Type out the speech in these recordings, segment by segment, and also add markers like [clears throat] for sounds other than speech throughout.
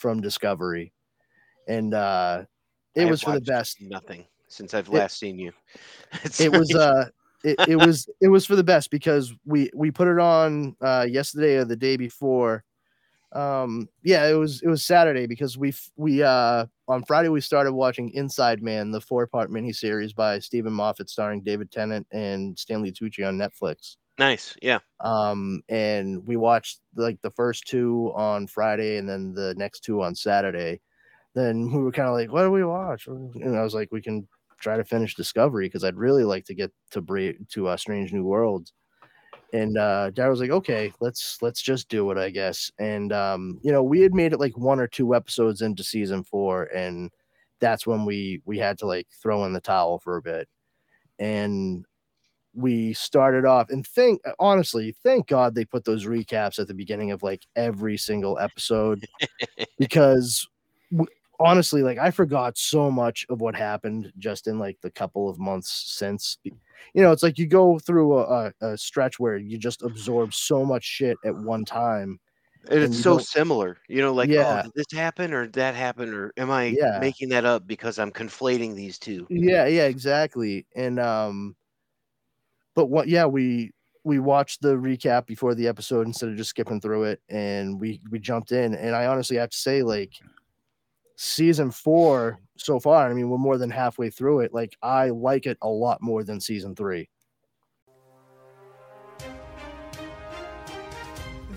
from Discovery, and uh, it was for the best. Nothing since I've last seen you. [laughs] It was uh, it, it was it was for the best because we we put it on uh yesterday or the day before. Um, yeah, it was it was Saturday because we we uh on Friday we started watching Inside Man, the four part miniseries by Steven Moffat starring David Tennant and Stanley Tucci on Netflix. Nice. Yeah. um and we watched like the first two on friday and then the next two on saturday then we were kind of like what do we watch and i was like we can try to finish discovery because i'd really like to get to Bra- to uh, strange new worlds and uh dad was like okay let's let's just do it i guess and um you know we had made it like one or two episodes into season four and that's when we we had to like throw in the towel for a bit and we started off and think honestly thank god they put those recaps at the beginning of like every single episode [laughs] because honestly like i forgot so much of what happened just in like the couple of months since you know it's like you go through a, a, a stretch where you just absorb so much shit at one time And and it's you so similar, you know, like, Yeah. oh, did this happen or that happened? Or am I Yeah. making that up because I'm conflating these two? Yeah, yeah, exactly. And um but what yeah, we we watched the recap before the episode instead of just skipping through it and we we jumped in and I honestly have to say like season 4 so far, I mean we're more than halfway through it. Like I like it a lot more than season 3.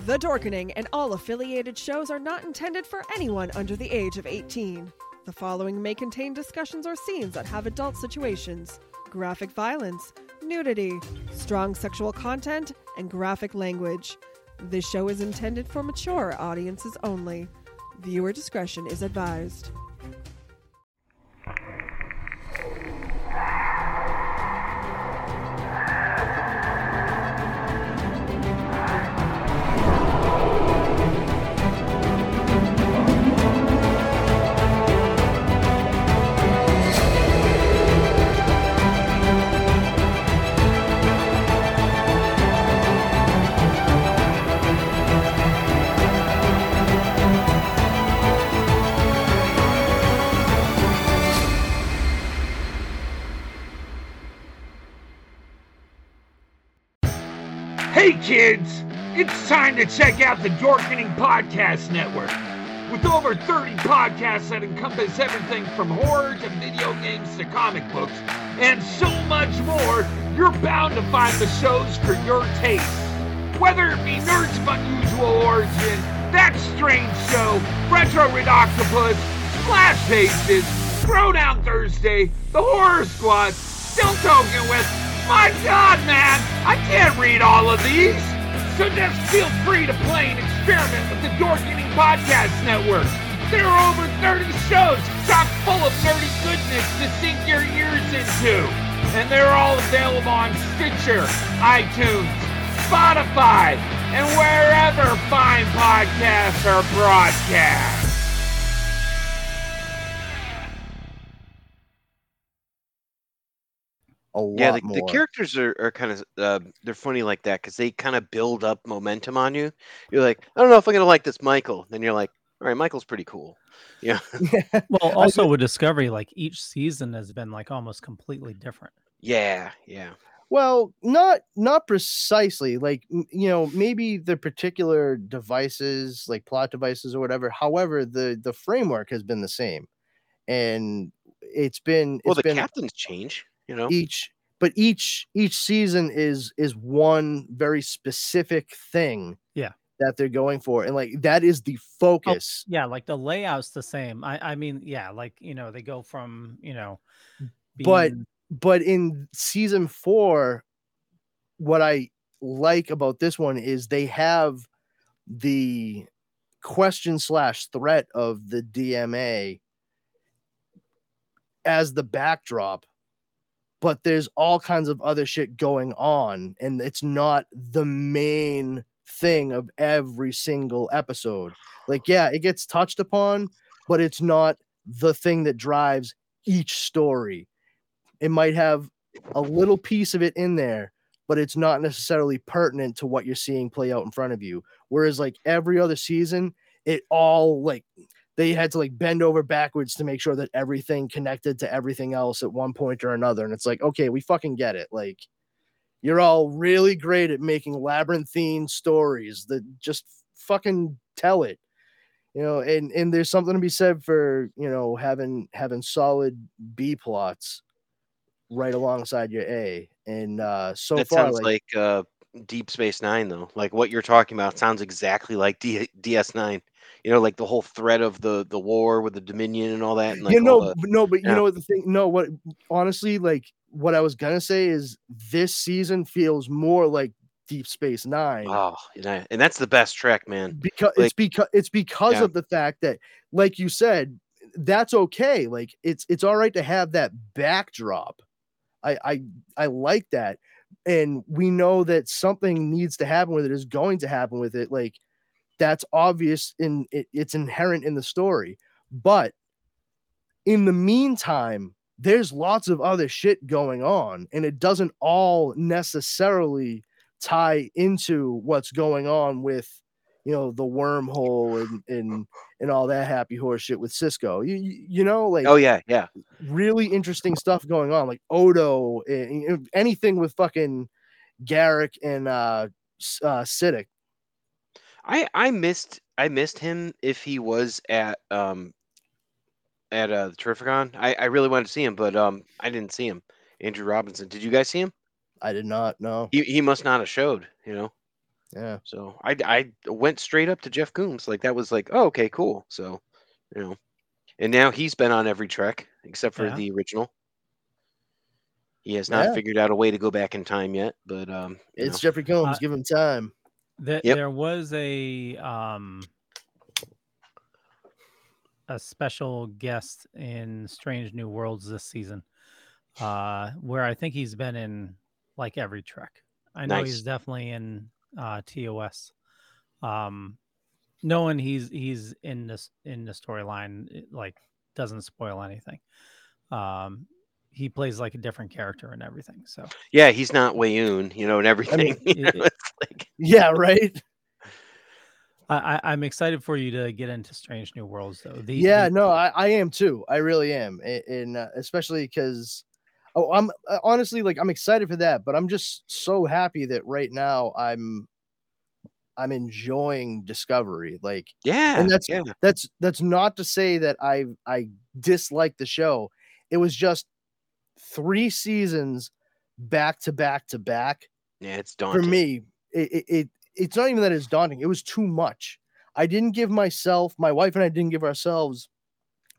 The Dorkening and all affiliated shows are not intended for anyone under the age of 18. The following may contain discussions or scenes that have adult situations, graphic violence, nudity, strong sexual content, and graphic language. This show is intended for mature audiences only. Viewer discretion is advised. Kids, it's time to check out the Dorkening Podcast Network. With over 30 podcasts that encompass everything from horror to video games to comic books and so much more, you're bound to find the shows for your taste. Whether it be Nerds of Unusual Origin, That Strange Show, Retro Red Octopus, Splash Pages, Throwdown Thursday, The Horror Squad, Still Talking with, my god man, I can't read all of these! So just feel free to play and experiment with the Dorkening Podcast Network. There are over 30 shows chock full of nerdy goodness to sink your ears into. And they're all available on Stitcher, iTunes, Spotify, and wherever fine podcasts are broadcast. A lot Yeah, the, more. the characters are, are kind of uh, they're funny like that because they kind of build up momentum on you. You're like, I don't know if I'm gonna like this Michael. Then you're like, all right, Michael's pretty cool. Yeah, [laughs] [laughs] Well, also with Discovery, like each season has been like almost completely different. yeah, yeah. Well, not not precisely. Like m- you know, maybe the particular devices, like plot devices or whatever. However, the the framework has been the same, and it's been Well, it's the been captains change. You know, each, but each each season is is one very specific thing. Yeah. that they're going for, and like that is the oh, focus. Yeah, like the layout's the same. I, I mean, yeah, like you know, they go from you know, But- but in season four, what I like about this one is they have the question slash threat of the DMA as the backdrop, but there's all kinds of other shit going on, and it's not the main thing of every single episode. Like, yeah, it gets touched upon, but it's not the thing that drives each story. It might have a little piece of it in there, but it's not necessarily pertinent to what you're seeing play out in front of you. Whereas, like every other season, it all like they had to like bend over backwards to make sure that everything connected to everything else at one point or another. And it's like, okay, we fucking get it. Like, you're all really great at making labyrinthine stories that just fucking tell it. You know, and and there's something to be said for you know having having solid B plots right alongside your A. And uh so that far, sounds like, like, uh, Deep Space Nine, though. Like what you're talking about sounds exactly like D- DS9. You know, like the whole threat of the the war with the Dominion and all that. And like you know, the, but no, but you know what the thing? No, what honestly, like what I was gonna say is this season feels more like Deep Space Nine oh, yeah, and that's the best Trek, man. because like- it's because it's because Yeah. of the fact that, like you said, that's okay. Like it's it's all right to have that backdrop. I I I like that, and we know that something needs to happen with it is going to happen with it. Like that's obvious and it, it's inherent in the story, but in the meantime, there's lots of other shit going on, and it doesn't all necessarily tie into what's going on with you know the wormhole and and and all that happy horse shit with Sisko. You you, know like Oh yeah, yeah. really interesting stuff going on like Odo and, and anything with fucking Garak and uh, uh Siddig. I I missed I missed him if he was at um at uh the Terrificon. I I really wanted to see him, but um I didn't see him. Andrew Robinson. Did you guys see him? I did not know. He he must not have showed. You know. Yeah. So I I went straight up to Jeff Combs. Like that was like, oh, okay, cool. So, you know, and now he's been on every trek except for Yeah. the original. He has not Yeah. figured out a way to go back in time yet, but um, It's know. Jeffrey Combs. Uh, give him time. Th- Yep. There was a um a special guest in Strange New Worlds this season, uh, where I think he's been in like every Trek. I know Nice. he's definitely in uh, TOS. Um, knowing he's he's in this in the storyline, like doesn't spoil anything. Um, he plays like a different character and everything. So yeah, he's not Weyoun, you know, and everything. you [laughs] it- know, it's like Yeah, right. I, I, I'm excited for you to get into Strange New Worlds, though. The, yeah, the- no, I, I am too. I really am, A- and uh, especially because, oh, I'm uh, honestly like I'm excited for that, but I'm just so happy that right now I'm, I'm enjoying Discovery. Like yeah, and that's yeah. that's that's not to say that I I dislike the show. It was just three seasons back to back to back Yeah, it's daunting for me it, it, it it's not even that it's daunting it was too much i didn't give myself my wife and i didn't give ourselves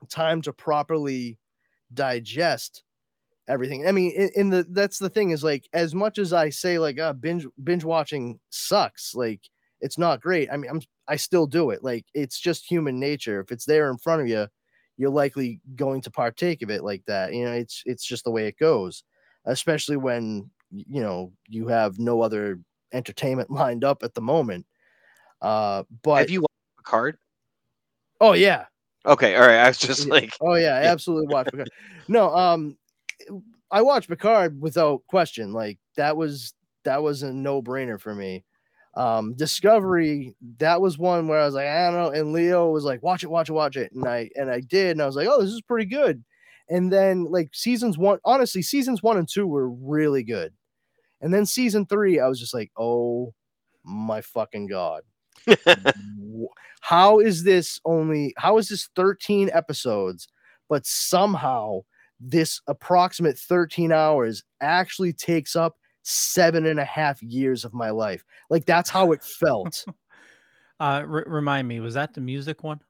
time to properly digest everything i mean in, in the that's the thing is like as much as i say like uh binge binge watching sucks like it's not great i mean i'm i still do it like it's just human nature if it's there in front of you you're likely going to partake of it like that you know it's it's just the way it goes especially when you know you have no other entertainment [laughs] lined up at the moment uh but Have you watched Picard? oh yeah Okay, all right. I was just Yeah. like, oh yeah, [laughs] absolutely watch Picard. No, um, I watched Picard without question. Like that was that was a no brainer for me. Um, Discovery that was one where I was like, I don't know, and Leo was like, watch it, watch it, watch it, and I and I did, and I was like, oh, this is pretty good. And then like seasons one, honestly, seasons one and two were really good, and then season three, I was just like, oh my fucking god [laughs] how is this only how is this 13 episodes but somehow this approximate 13 hours actually takes up seven and a half years of my life like that's how it [laughs] felt Uh, r- remind me, was that the music one?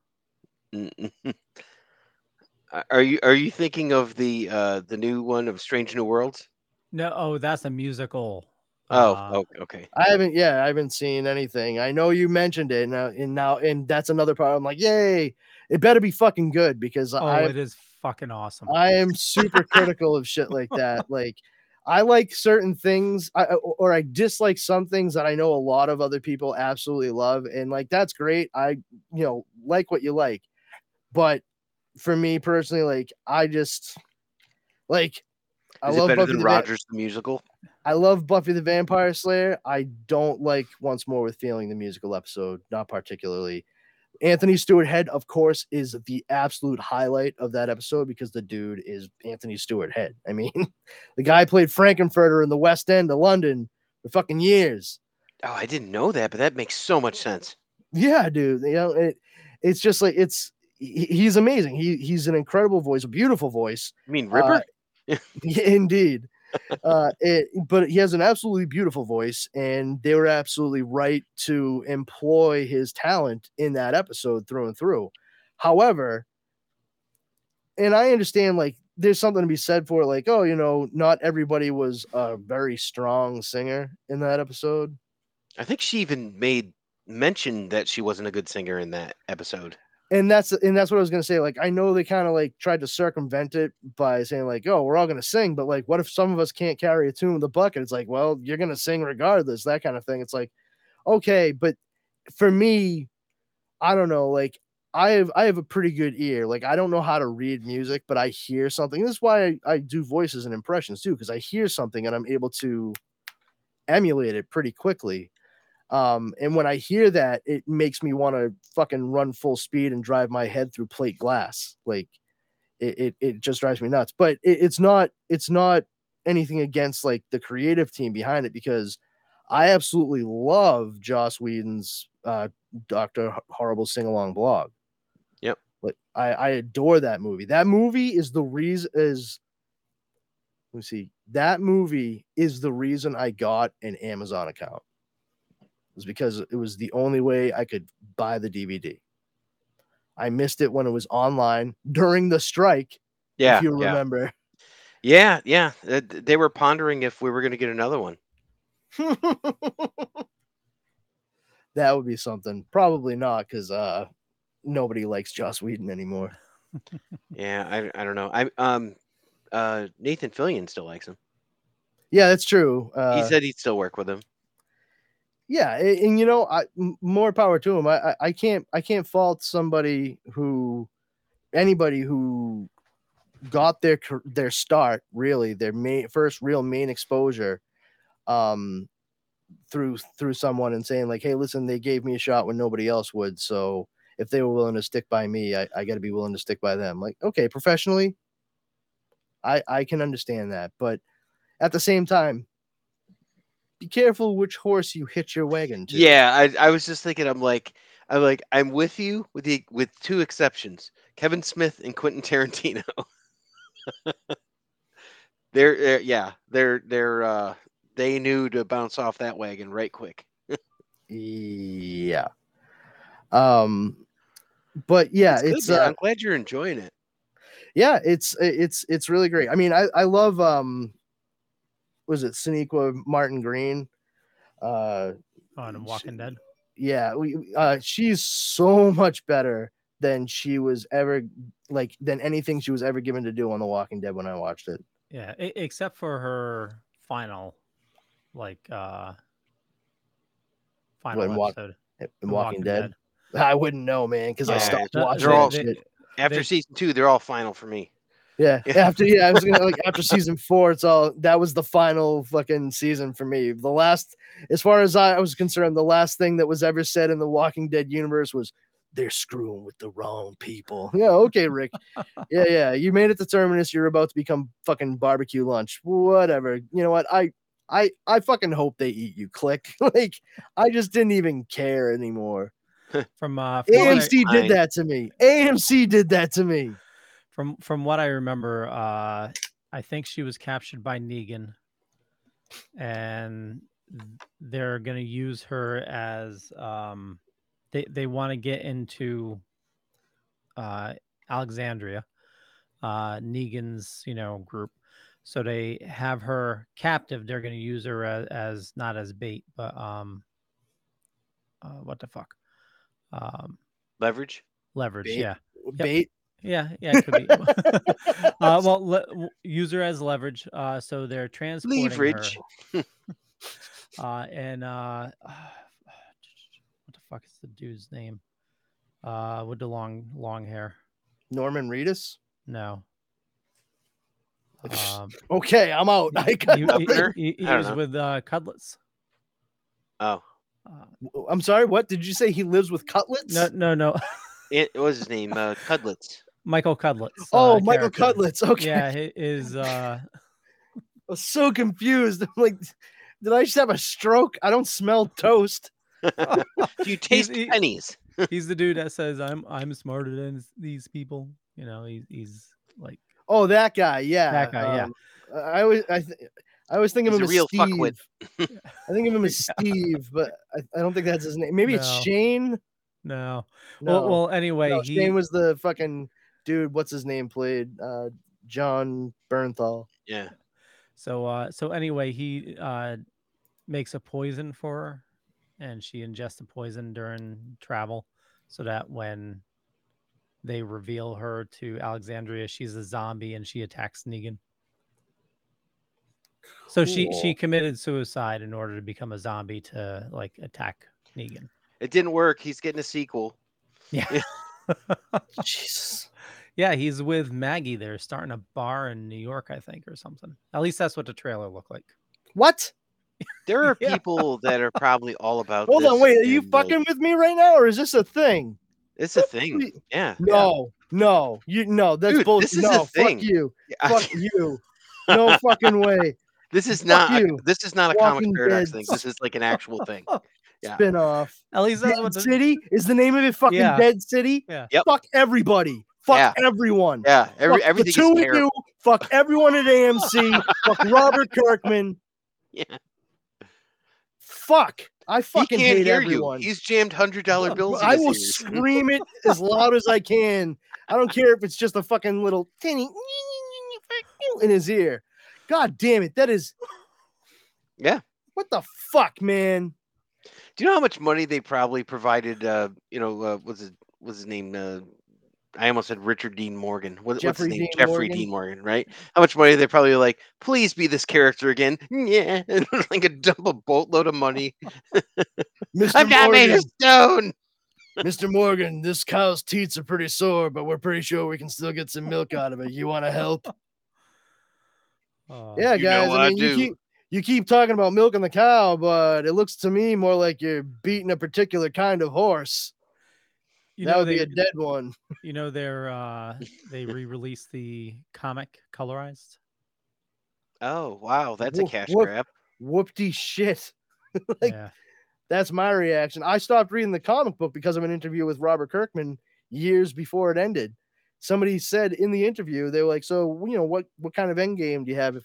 are you are you thinking of the uh the new one of Strange New Worlds? No, oh, that's a musical. Oh, uh, oh okay. i haven't yeah i haven't seen anything i know you mentioned it now and now and that's another part i'm like yay it better be fucking good because Oh, i it is fucking awesome. I am super critical of shit like that. [laughs] Like, I like certain things, I, or I dislike some things that I know a lot of other people absolutely love, and like that's great. I, you know, like what you like, but for me personally, like I just like I Is it love better Buffy than the Va- Rogers the musical? I love Buffy the Vampire Slayer. I don't like Once More with Feeling the musical episode, not particularly. Anthony Stewart Head, of course, is the absolute highlight of that episode because the dude is Anthony Stewart Head. I mean, [laughs] the guy played Frank-N-Furter in the West End of London for fucking years. Oh, I didn't know that, but that makes so much sense. Yeah, dude. You know, it, it's just like it's he, he's amazing. He he's an incredible voice, a beautiful voice. You mean Ripper? Uh, [laughs] yeah, indeed. Uh, it, but he has an absolutely beautiful voice, and they were absolutely right to employ his talent in that episode through and through. However, and I understand like there's something to be said for like, oh, you know, not everybody was a very strong singer in that episode. I think she even made mention that she wasn't a good singer in that episode. And that's and that's what I was gonna say. Like, I know they kind of like tried to circumvent it by saying like, "Oh, we're all gonna sing," but like, what if some of us can't carry a tune with the bucket? It's like, well, you're gonna sing regardless. That kind of thing. It's like, okay, but for me, I don't know. Like, I have I have a pretty good ear. Like, I don't know how to read music, but I hear something. This is why I, I do voices and impressions too, because I hear something and I'm able to emulate it pretty quickly. Um, and when I hear that, it makes me want to fucking run full speed and drive my head through plate glass. Like it, it, it just drives me nuts. But it, it's not, it's not anything against like the creative team behind it because I absolutely love Joss Whedon's uh, Doctor Horrible sing along blog. Yep. Like I, I adore that movie. That movie is the reason is let me see. That movie is the reason I got an Amazon account was because it was the only way I could buy the DVD. I missed it when it was online during the strike. Yeah, if you remember. yeah, yeah. Th- They were pondering if we were going to get another one. [laughs] that would be something. Probably not, because uh nobody likes Joss Whedon anymore. [laughs] Yeah, I, I don't know. I um, uh, Nathan Fillion still likes him. Yeah, that's true. Uh, he said he'd still work with him. Yeah a- and, you know I, more power to him I, I i can't i can't fault somebody who anybody who got their their start really their main first real main exposure um through through someone and saying like hey listen they gave me a shot when nobody else would so if they were willing to stick by me i, I got to be willing to stick by them. Like okay professionally i i can understand that but at the same time be careful which horse you hitch your wagon to Yeah, I, I was just thinking. I'm like, I'm like, I'm with you with the with two exceptions: Kevin Smith and Quentin Tarantino. [laughs] they're, they're yeah, they're they're uh they knew to bounce off that wagon right quick. Yeah. Um but yeah, it's man. uh, I'm glad you're enjoying it. yeah, it's it's it's really great. I mean, I I love um was it Sonequa Martin Green? Uh on Walking Dead. yeah, we uh she's so much better than she was ever like than anything she was ever given to do on The Walking Dead when I watched it. Yeah, except for her final, like uh final When Wa- episode. In in Walking, Dead. I wouldn't know, man, because I stopped the- watching they're all- shit. After They- season two, they're all final for me. Yeah. [laughs] Yeah. After yeah, I was gonna like after season four, it's all that was the final fucking season for me. The last, as far as I was concerned, the last thing that was ever said in the Walking Dead universe was they're screwing with the wrong people. [laughs] Yeah, okay, Rick. yeah, yeah. You made it to terminus, you're about to become fucking barbecue lunch. Whatever. You know what? I I I fucking hope they eat you. Click. [laughs] like I just didn't even care anymore. From uh from what, I, AMC did that to me. AMC did that to me. From from what I remember, uh I think she was captured by Negan, and they're gonna use her as um they they want to get into uh Alexandria, uh Negan's you know group. So they have her captive. They're going to use her as, as not as bait, but um, uh, what the fuck, um, Leverage. leverage. Bait? Yeah, Bait. Yeah, yeah. It could be. [laughs] uh, [laughs] well, le- w- use her as leverage. Uh, so they're transporting Leverage. her. [laughs] Uh, and uh, [sighs] what the fuck is the dude's name? Uh, with the long long hair. Norman Reedus. No. Um, Okay, I'm out. I got he, he- nothing. Governor? he- he I was know. with uh, Cudlitz. Oh, Uh, I'm sorry. What did you say? He lives with cutlets? no, no, no. It what was his name? Uh, Cudlitz. Michael Cudlitz. Oh, uh, Michael character. Cutlets. Okay. Yeah, he is. Uh, [laughs] I was so confused. I'm like, did I just have a stroke? I don't smell toast. [laughs] Do you [laughs] taste he- pennies? he's the dude that says I'm I'm smarter than these people. You know, he's he's like Oh, that guy. Yeah. That guy, yeah. Um, I always, I, th- I always think of He's him a as real Steve. fuckwit. I think of him as Steve, but I, I don't think that's his name. Maybe it's Shane. no. No, Well, well, anyway, no, he Shane was the fucking dude. What's his name? Played uh, Jon Bernthal. Yeah. so uh so anyway he uh makes a poison for her, and she ingests the poison during travel, so that when they reveal her to Alexandria, she's a zombie and she attacks Negan. So she she committed suicide in order to become a zombie to like attack Negan. It didn't work. He's getting a sequel. Yeah. [laughs] Jesus. Yeah, he's with Maggie. They're starting a bar in New York, I think, or something. At least that's what the trailer looked like. What? [laughs] There are Yeah. people that are probably all about. Hold on. Wait. Are you and, like, fucking with me right now, or is this a thing? It's a thing. Yeah. No. No. You no. That's Dude, bullshit. this is a No. thing. Fuck you. Yeah, Fuck [laughs] you. No fucking way. [laughs] This is Fuck not. a- this is not a comic Walking paradox thing. This is like an actual thing. Yeah. Spin off. At least that's Dead what the, City is the name of it. Fucking Yeah. Dead City. Yeah. Yep. Fuck everybody. Fuck Yeah. everyone. Yeah. Every Fuck everything the two is of you. Fuck everyone at AMC. [laughs] fuck Robert Kirkman. Yeah. Fuck. I He fucking can't hate hear everyone. you. He's jammed hundred dollar bills. I will ears. scream it [laughs] as loud as I can. I don't care if it's just a fucking little tinny in his ear. God damn it. That is Yeah. what the fuck, man. Do you know how much money they probably provided? Uh, you know, uh, what's his what's his name? Uh, I almost said Richard Dean Morgan. What, what's his name? Dean Jeffrey Morgan? Dean Morgan, right? How much money they probably like? Please be this character again. [laughs] Yeah, [laughs] like a dump a boatload of money. [laughs] Mr. I'm not made Morgan, of stone. Mr. Morgan, this cow's teats are pretty sore, but we're pretty sure we can still get some milk out of it. You want to help? uh, Yeah, You know guys. what I I mean, you keep you keep talking about milking the cow, but it looks to me more like you're beating a particular kind of horse. You that know would they, be a dead one. you know they're uh they re-released the comic colorized. Oh wow, that's a cash what- grab. Whoopty shit. [laughs] Like, yeah. That's my reaction. I stopped reading the comic book because of an interview with Robert Kirkman years before it ended. Somebody said in the interview, they were like, "So, you know, what what kind of end game do you have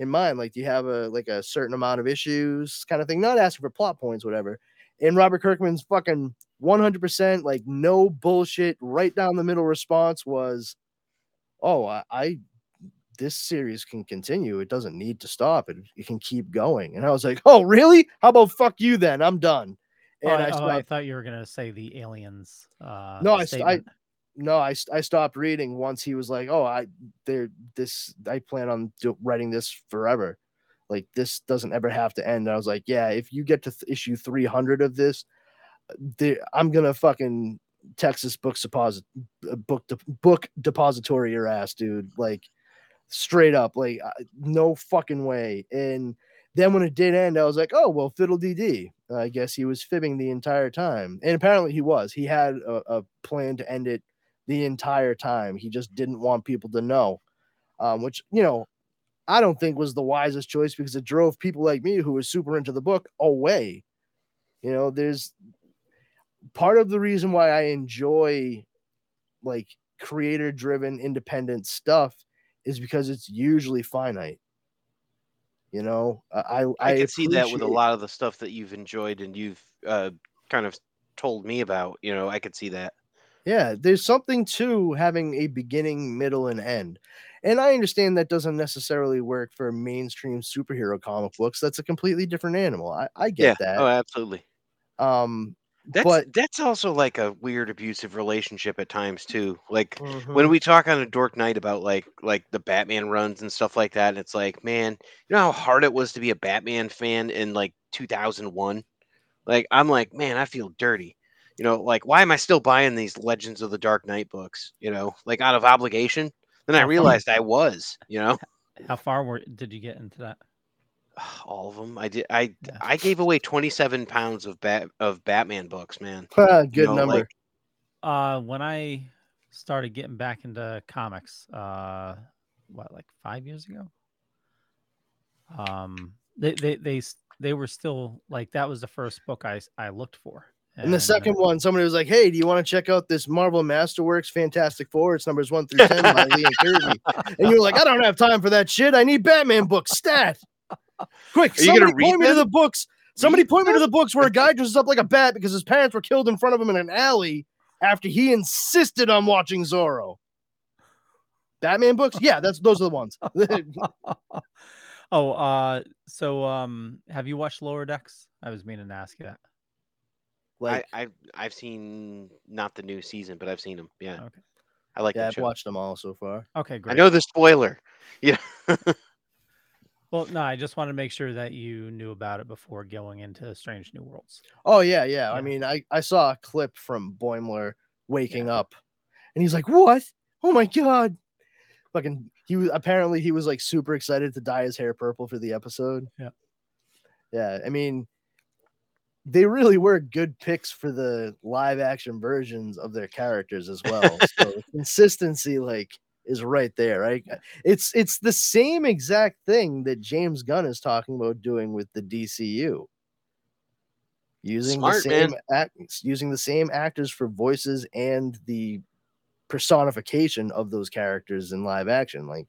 in mind? Like, do you have a like a certain amount of issues, kind of thing? Not asking for plot points, whatever." And Robert Kirkman's fucking one hundred percent, like no bullshit, right down the middle response was, "Oh, I, I this series can continue. It doesn't need to stop. It, it can keep going." And I was like, "Oh, really? How about fuck you then? I'm done." Oh, And I, I, oh. I thought you were gonna say the aliens. Uh, No, I I- no, I, I stopped reading once he was like, "Oh, I there this I plan on do, writing this forever. Like this doesn't ever have to end." And I was like, "Yeah, if you get to th- issue 300 of this, the, I'm gonna fucking Texas book deposit book de- book depository your ass, dude. Like straight up, like no fucking way." And then when it did end, I was like, "Oh well, fiddle dee." I guess he was fibbing the entire time, and apparently he was. He had a, a plan to end it the entire time. He just didn't want people to know, um, which you know, I don't think was the wisest choice because it drove people like me who were super into the book away. You know, there's part of the reason why I enjoy like creator driven independent stuff is because it's usually finite. You know, I I, I, can see that with a lot of the stuff that you've enjoyed and you've uh, kind of told me about. You know, I could see that. Yeah, there's something to having a beginning, middle, and end. And I understand that doesn't necessarily work for mainstream superhero comic books. That's a completely different animal. I, I get yeah. that. Oh, absolutely. um, That's But- that's also like a weird abusive relationship at times too. Like mhm. when we talk on a dork night about like like the Batman runs and stuff like that, and it's like, man, you know how hard it was to be a Batman fan in like 2001. Like I'm like, man, I feel dirty. You know, like why am I still buying these Legends of the Dark Knight books? You know, like out of obligation. Then I realized I was. You know, [laughs] How far were, did you get into that? [sighs] All of them. I did. I Yeah. I gave away 27 pounds of bat of Batman books, man. [laughs] Good know, number. like- Uh, when I started getting back into comics, uh, what like five years ago. Um, they they they they were still like that was the first book I I looked for. And the second one, somebody was like, "Hey, do you want to check out this Marvel Masterworks Fantastic Four? It's numbers one through ten by Lee and Kirby." [laughs] And you were like, "I don't have time for that shit. I need Batman books stat. Quick, Are somebody point me to the books. Somebody Read point me to the books where a guy dresses up like a bat because his parents were killed in front of him in an alley after he insisted on watching Zorro." Batman books? Yeah, that's those are the ones. [laughs] oh, uh, so um, have you watched Lower Decks? I was meaning to ask you that. Like, I, I've I've seen not the new season, but I've seen them. Yeah, Okay. I like yeah, that I've show. watched them all so far. Okay, great. I know the spoiler. [laughs] Yeah. Well, no, I just want to make sure that you knew about it before going into Strange New Worlds. Oh yeah, yeah. I mean, I I saw a clip from Boimler waking up, and he's like, "What? Oh my god!" Fucking, he was apparently he was like super excited to dye his hair purple for the episode. Yeah. yeah. I mean, they really were good picks for the live action versions of their characters as well. so [laughs] consistency, like, is right there. Right? It's it's the same exact thing that James Gunn is talking about doing with the DCU using Smart, the same act, using the same actors for voices and the personification of those characters in live action like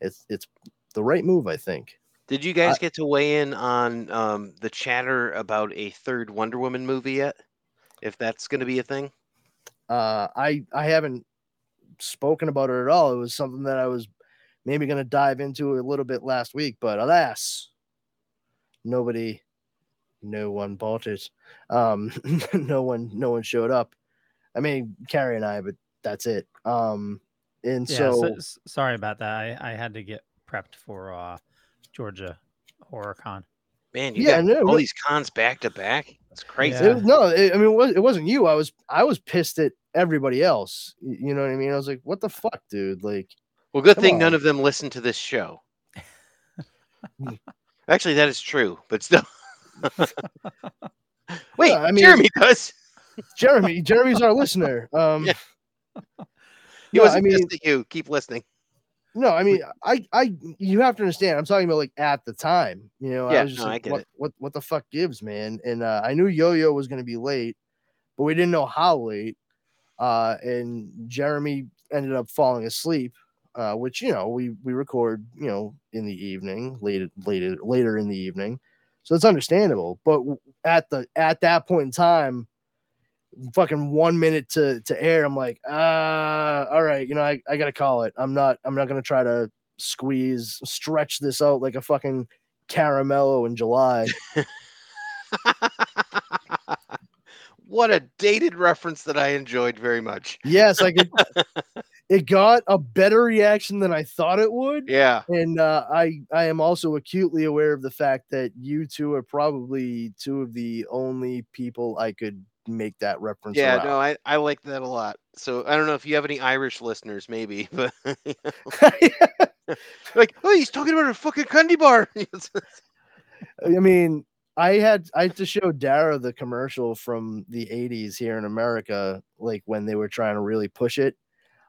it's it's the right move i think Did you guys get to weigh in on um, the chatter about a third Wonder Woman movie yet? If that's going to be a thing? uh i i haven't spoken about it at all it was something that i was maybe going to dive into a little bit last week but alas nobody no one bought it um [laughs] no one no one showed up i mean carrie and i but that's it um and Yeah, so so, sorry about that. I, I had to get prepped for uh, Georgia Horror Con. Man, you Yeah, got no, all no. these cons back to back. It's crazy. Yeah. It- no, it, I mean, it, was, it wasn't you. I was, I was pissed at everybody else. You know what I mean? I was like, "What the fuck, dude?" Like, Well, good Come thing none of them listen to this show. [laughs] Actually, that is true, but still. [laughs] Wait, I mean- Jeremy does. Jeremy, Jeremy's our listener. [laughs] Um, Yeah. He no, wasn't mean, pissed at you. Keep listening. No, I mean, I, I, you have to understand. I'm talking about like at the time. You know, Yeah, I was just no, I like, get what, it. what, what the fuck gives, man? And uh, I knew Yo Yo was going to be late, but we didn't know how late. Uh, and Jeremy ended up falling asleep. Uh, which you know we we record you know in the evening later later later in the evening so it's understandable but at the at that point in time fucking one minute to to air i'm like uh all right you know i, I gotta call it i'm not i'm not gonna try to squeeze stretch this out like a fucking caramello in july [laughs] what a dated reference that I enjoyed very much. yes i could [laughs] it got a better reaction than i thought it would Yeah. and uh, I I am also acutely aware of the fact that you two are probably two of the only people I could make that reference. Yeah, around. no, I, I like that a lot. So I don't know if you have any Irish listeners, maybe, [laughs] but [laughs] like, oh, he's talking about a fucking candy bar. [laughs] I mean, I had I had to show Dara the commercial from the '80s here in America, like when they were trying to really push it,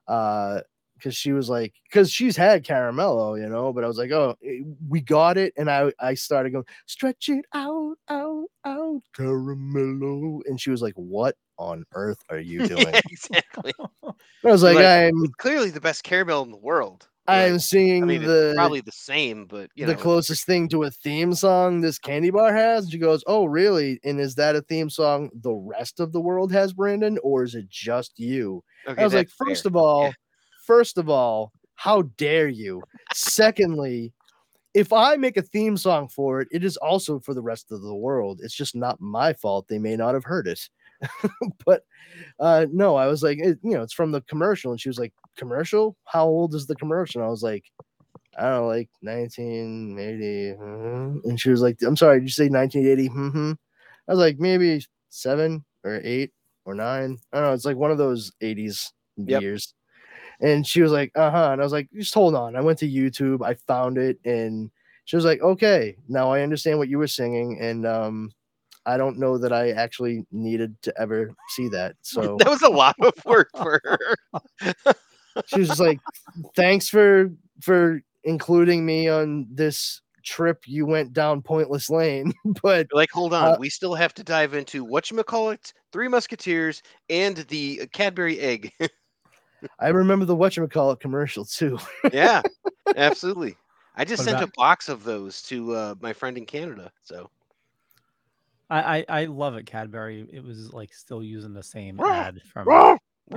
uh, because she was like, because she's had caramello, you know, but I was like, oh, eh, we got it, and I I started going, stretch it out, out, out, caramello, and she was like, what on earth are you [laughs] doing? yeah, exactly. [laughs] I was like, Like, I'm clearly the best caramel in the world. I'm singing I mean, the probably the same, but you the know, closest thing to a theme song this candy bar has. And she goes, Oh, really? And is that a theme song the rest of the world has, Brandon, or is it just you? okay, I was like, fair. first of all, Yeah. First of all, how dare you? Secondly, if I make a theme song for it, it is also for the rest of the world. It's just not my fault. They may not have heard it. [laughs] but uh no, I was like, it, you know, it's from the commercial. And she was like, Commercial? How old is the commercial? And I was like, I don't know, like 1980. mhm." And she was like, I'm sorry, did you say 1980? hmm I was like, maybe seven or eight or nine. I don't know. It's like one of those 80s Yep. years. And she was like, uh huh. And I was like, just hold on. I went to YouTube, I found it, and she was like, "Okay, now I understand what you were singing, and um, I don't know that I actually needed to ever see that." So [laughs] that was a lot of work for her. [laughs] she was like, "Thanks for for including me on this trip you went down pointless lane." [laughs] but like, hold on, Uh, we still have to dive into what you call it, Three Musketeers, and the Cadbury egg. I remember the whatchamacallit commercial too. yeah, [laughs] absolutely. I just What sent about- a box of those to uh, my friend in Canada. So I, I I love it. Cadbury. It was like still using the same ad from. [laughs] [laughs]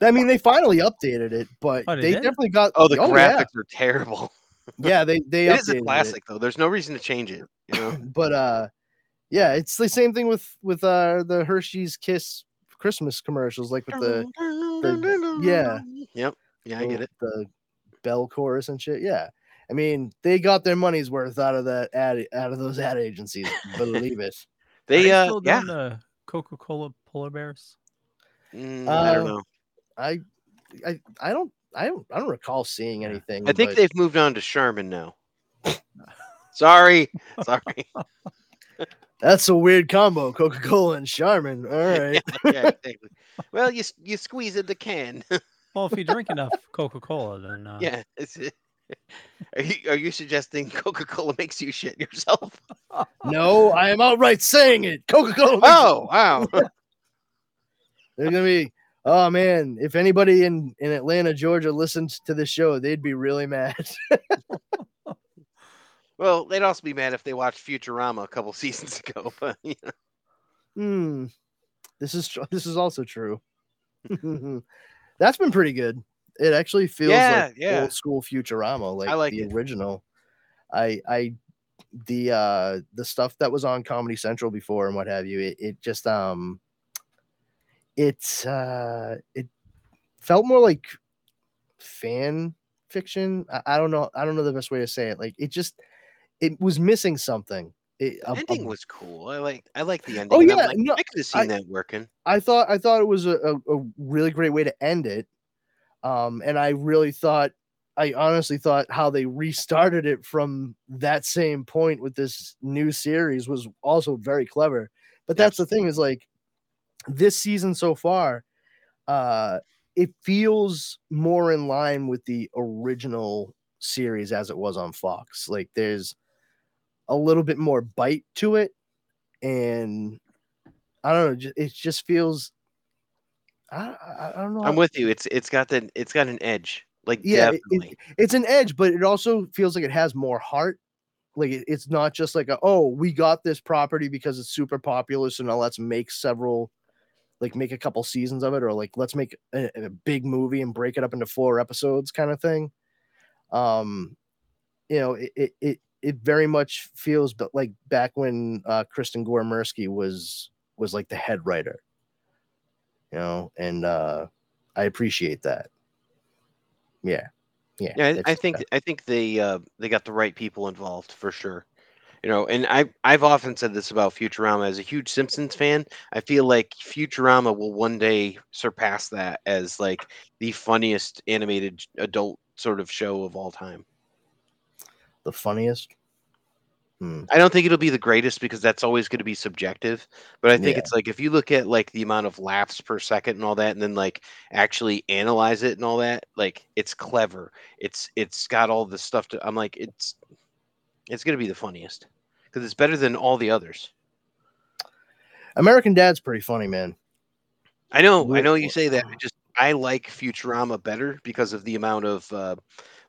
I mean, they finally updated it, but Oh, they they definitely got. oh, the yeah. graphics are terrible. Yeah, they they It is a updated classic though. There's no reason to change it. You know. [laughs] but uh, yeah, it's the same thing with with uh the Hershey's Kiss Christmas commercials, like with the the- yeah. Yep. Yeah, I get it. the bell chorus and shit. Yeah, I mean, they got their money's worth out of that ad out of those ad agencies. Believe it. [laughs] Are They, uh, still yeah. the Coca Cola polar bears. Mm, I don't Uh, know. I I I don't I don't I don't recall seeing anything. I think but- they've moved on to Charmin now. [laughs] Sorry, sorry. [laughs] that's a weird combo, Coca Cola and Charmin. All [laughs] right. yeah, exactly. Well, you you squeeze in the can. Well, if you drink enough Coca Cola, then uh, yeah. It's, are you are you suggesting Coca Cola makes you shit yourself? no, I am outright saying it. Coca Cola. Oh wow. They're gonna be. Oh man, if anybody in in Atlanta, Georgia, listened to this show, they'd be really mad. [laughs] well, they'd also be mad if they watched Futurama a couple [laughs] seasons ago. [laughs] But you know. Hmm. This is tr- this is also true. That's been pretty good. It actually feels Yeah, like yeah. old school Futurama, like, like the it. original. I I the uh the stuff that was on Comedy Central before and what have you. It it just um it's uh it felt more like fan fiction. I, I don't know. I don't know the best way to say it. Like it just it was missing something. It, The a ending was cool. I like I like the ending. Oh, yeah, like, no, I could have seen I- that working. I thought I thought it was a, a, a really great way to end it. Um, and I really thought I honestly thought how they restarted it from that same point with this new series was also very clever. But that's the thing is like this season so far, uh, it feels more in line with the original series as it was on Fox. Like there's a little bit more bite to it, and I don't know. It just feels. I, I, don't know. I'm with you. It's it's got the it's got an edge. Like yeah, it- it, it's an edge, but it also feels like it has more heart. Like it- it's not just like a, oh, we got this property because it's super popular, so now let's make several, like make a couple seasons of it, or like let's make a, a big movie and break it up into four episodes, kind of thing. Um, you know, it it it, it very much feels, but like back when uh, Kristen Gormersky was was like the head writer. You know, and uh, I appreciate that. Yeah, yeah. Yeah, I think I think they uh, they got the right people involved for sure. You know, and I I've often said this about Futurama as a huge Simpsons fan. I feel like Futurama will one day surpass that as like the funniest animated adult sort of show of all time. the funniest. Hmm. I don't think it'll be the greatest because that's always going to be subjective. But I think Yeah. it's like if you look at like the amount of laughs per second and all that, and then like actually analyze it and all that, like it's clever. It's it's got all the stuff to. I'm like it's it's going to be the funniest because it's better than all the others. American Dad's pretty funny, man. I know, I know you say that. I just I like Futurama better because of the amount of uh,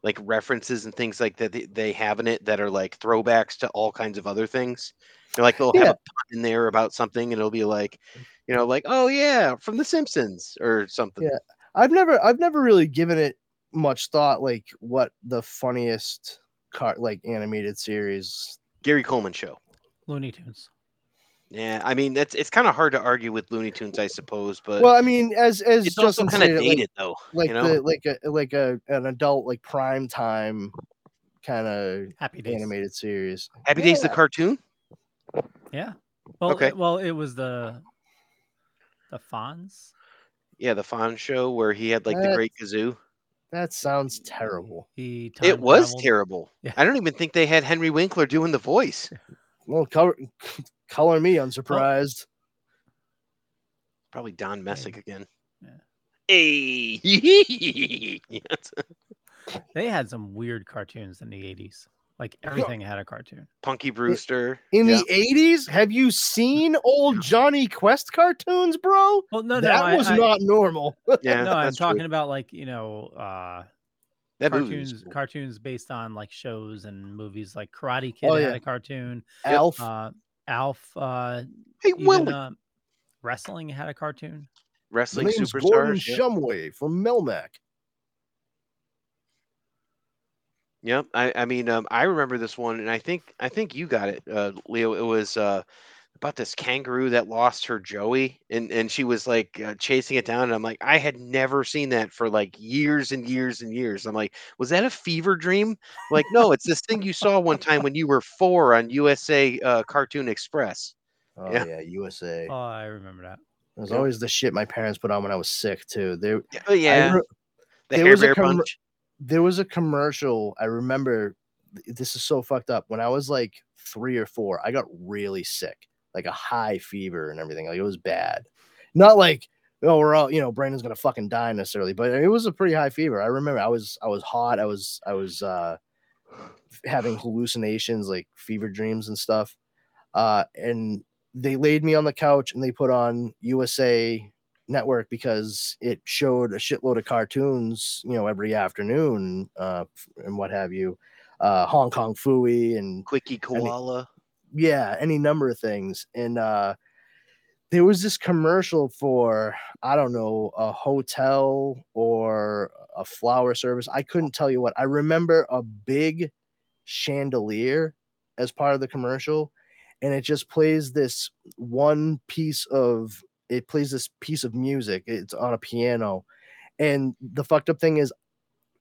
like references and things like that they- they have in it that are like throwbacks to all kinds of other things. They're like they'll have Yeah. a pun in there about something, and it'll be like, you know, like oh yeah, from The Simpsons or something. Yeah. I've never I've never really given it much thought like what the funniest car like animated series. Gary Coleman show. Looney Tunes. Yeah, I mean that's it's kind of hard to argue with Looney Tunes, I suppose, but Well, I mean, as as it's also Justin kind of stated, like- dated though. like, you know? the like a like a an adult like prime time kind of Happy Days. animated series. Happy Days the cartoon. Yeah. Well, Okay. it- well, it was the the Fonz. Yeah, the Fonz show where he had like the great kazoo. That sounds terrible. He It was traveled. terrible. Yeah. I don't even think they had Henry Winkler doing the voice. [laughs] Well, color, [laughs] color me unsurprised. Probably Don Messick again. Yeah. Hey. [laughs] They had some weird cartoons in the 80s. Like everything had a cartoon. Punky Brewster. In Yeah. the '80s, have you seen old Jonny Quest cartoons, bro? Well, no, no, that I, was I- not normal. [laughs] Yeah, no, I'm that's true. talking about like you know, uh, that cartoons, cool. cartoons based on like shows and movies. Like Karate Kid Oh, had a cartoon. Alf. Uh, Alf. Uh, Hey, even, Willie. uh, wrestling had a cartoon. Wrestling name's Gordon superstars. Yep. Shumway from Melmac. Yep. I, I mean, um, I remember this one, and I think I think you got it, uh, Leo. It was uh, about this kangaroo that lost her Joey, and and she was like uh, chasing it down. And I'm like, I had never seen that for like years and years and years. I'm like, was that a fever dream? Like, no, it's this thing you saw one time when you were four on USA uh, Cartoon Express. Oh Yeah. yeah, USA. Oh, I remember that. It was yeah. always the shit my parents put on when I was sick too. They, Yeah, oh, yeah, re- the there Hair was a Bear com- Punch. There was a commercial. I remember. This is so fucked up. When I was like three or four, I got really sick, like a high fever and everything. Like it was bad. Not like oh we're all you know Brandon's gonna fucking die necessarily, but it was a pretty high fever. I remember I was I was hot. I was I was uh having hallucinations like fever dreams and stuff. Uh, and they laid me on the couch and they put on USA Network because it showed a shitload of cartoons, you know, every afternoon, uh, and what have you, uh, Hong Kong Phooey and Kwicky Koala. yeah, any number of things. And uh there was this commercial for I don't know a hotel or a flower service. I couldn't tell you what. I remember a big chandelier as part of the commercial, and it just plays this one piece of it plays this piece of music. It's on a piano, and the fucked up thing is,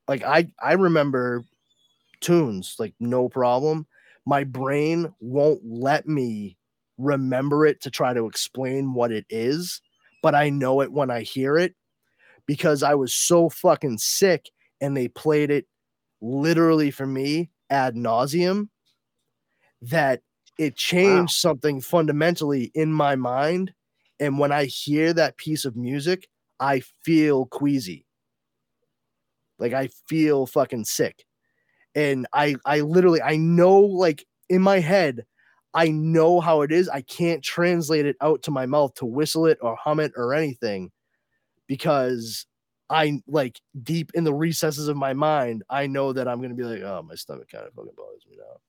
like I I remember tunes like no problem my brain won't let me remember it to try to explain what it is, but I know it when I hear it because I was so fucking sick and they played it literally for me ad nauseum that it changed something fundamentally in my mind. And when I hear that piece of music, I feel queasy. Like I feel fucking sick and I I literally I know like in my head I know how it is. I can't translate it out to my mouth to whistle it or hum it or anything because I like deep in the recesses of my mind I know that I'm gonna be like oh my stomach kind of fucking bothers me now.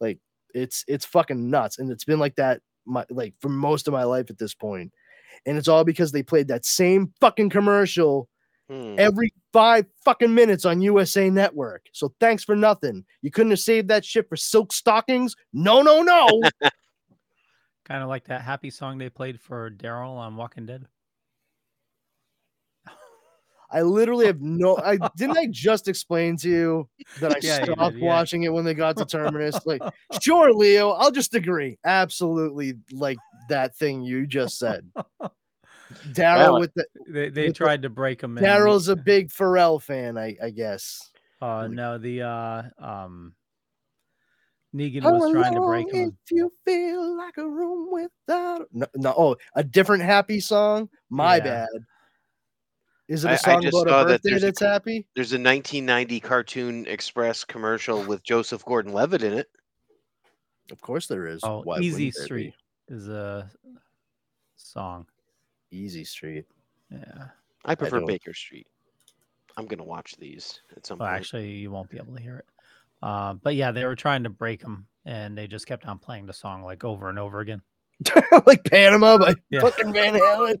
Like it's it's fucking nuts and it's been like that my like for most of my life at this point. And it's all because they played that same fucking commercial Hmm. every five fucking minutes on USA Network. So thanks for nothing. You couldn't have saved that shit for Silk Stalkings? No, no, no. [laughs] Kind of like that happy song they played for Daryl on Walking Dead. I literally have no. I [laughs] didn't. I just explain to you that I Yeah, you did, stopped yeah. watching it when they got to Terminus. Like, [laughs] sure, Leo, I'll just agree. Absolutely, like that thing you just said. Daryl Well, with the They they With the- tried to break him. Daryl's a big Pharrell fan, I, I guess. Uh, no, the uh, um, Negan How was trying to break him. If you feel like a room without no, no oh a different happy song. My Yeah. bad. Is it I- a I song just about saw a birthday there's a that's co- happy? There's a 1990 Cartoon Express commercial with Joseph Gordon-Levitt in it. Of course there is. Oh, Why Easy wouldn't there be? Street is a song. Easy Street. Yeah. I prefer don't. Baker Street. I'm gonna watch these at some Well, point. actually, you won't be able to hear it. Uh, but yeah, they were trying to break them, and they just kept on playing the song like over and over again. [laughs] like Panama by Yeah. fucking Van Halen.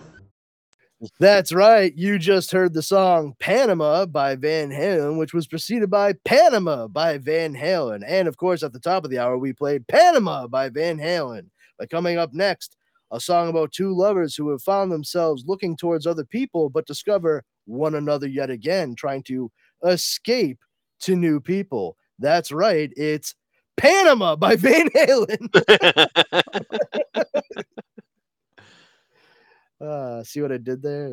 That's right. You just heard the song Panama by Van Halen, which was preceded by Panama by Van Halen. And of course, at the top of the hour, we played Panama by Van Halen. But coming up next, a song about two lovers who have found themselves looking towards other people, but discover one another yet again, trying to escape to new people. That's right. It's Panama by [laughs] Van Halen. [laughs] [laughs] Uh, see what I did there?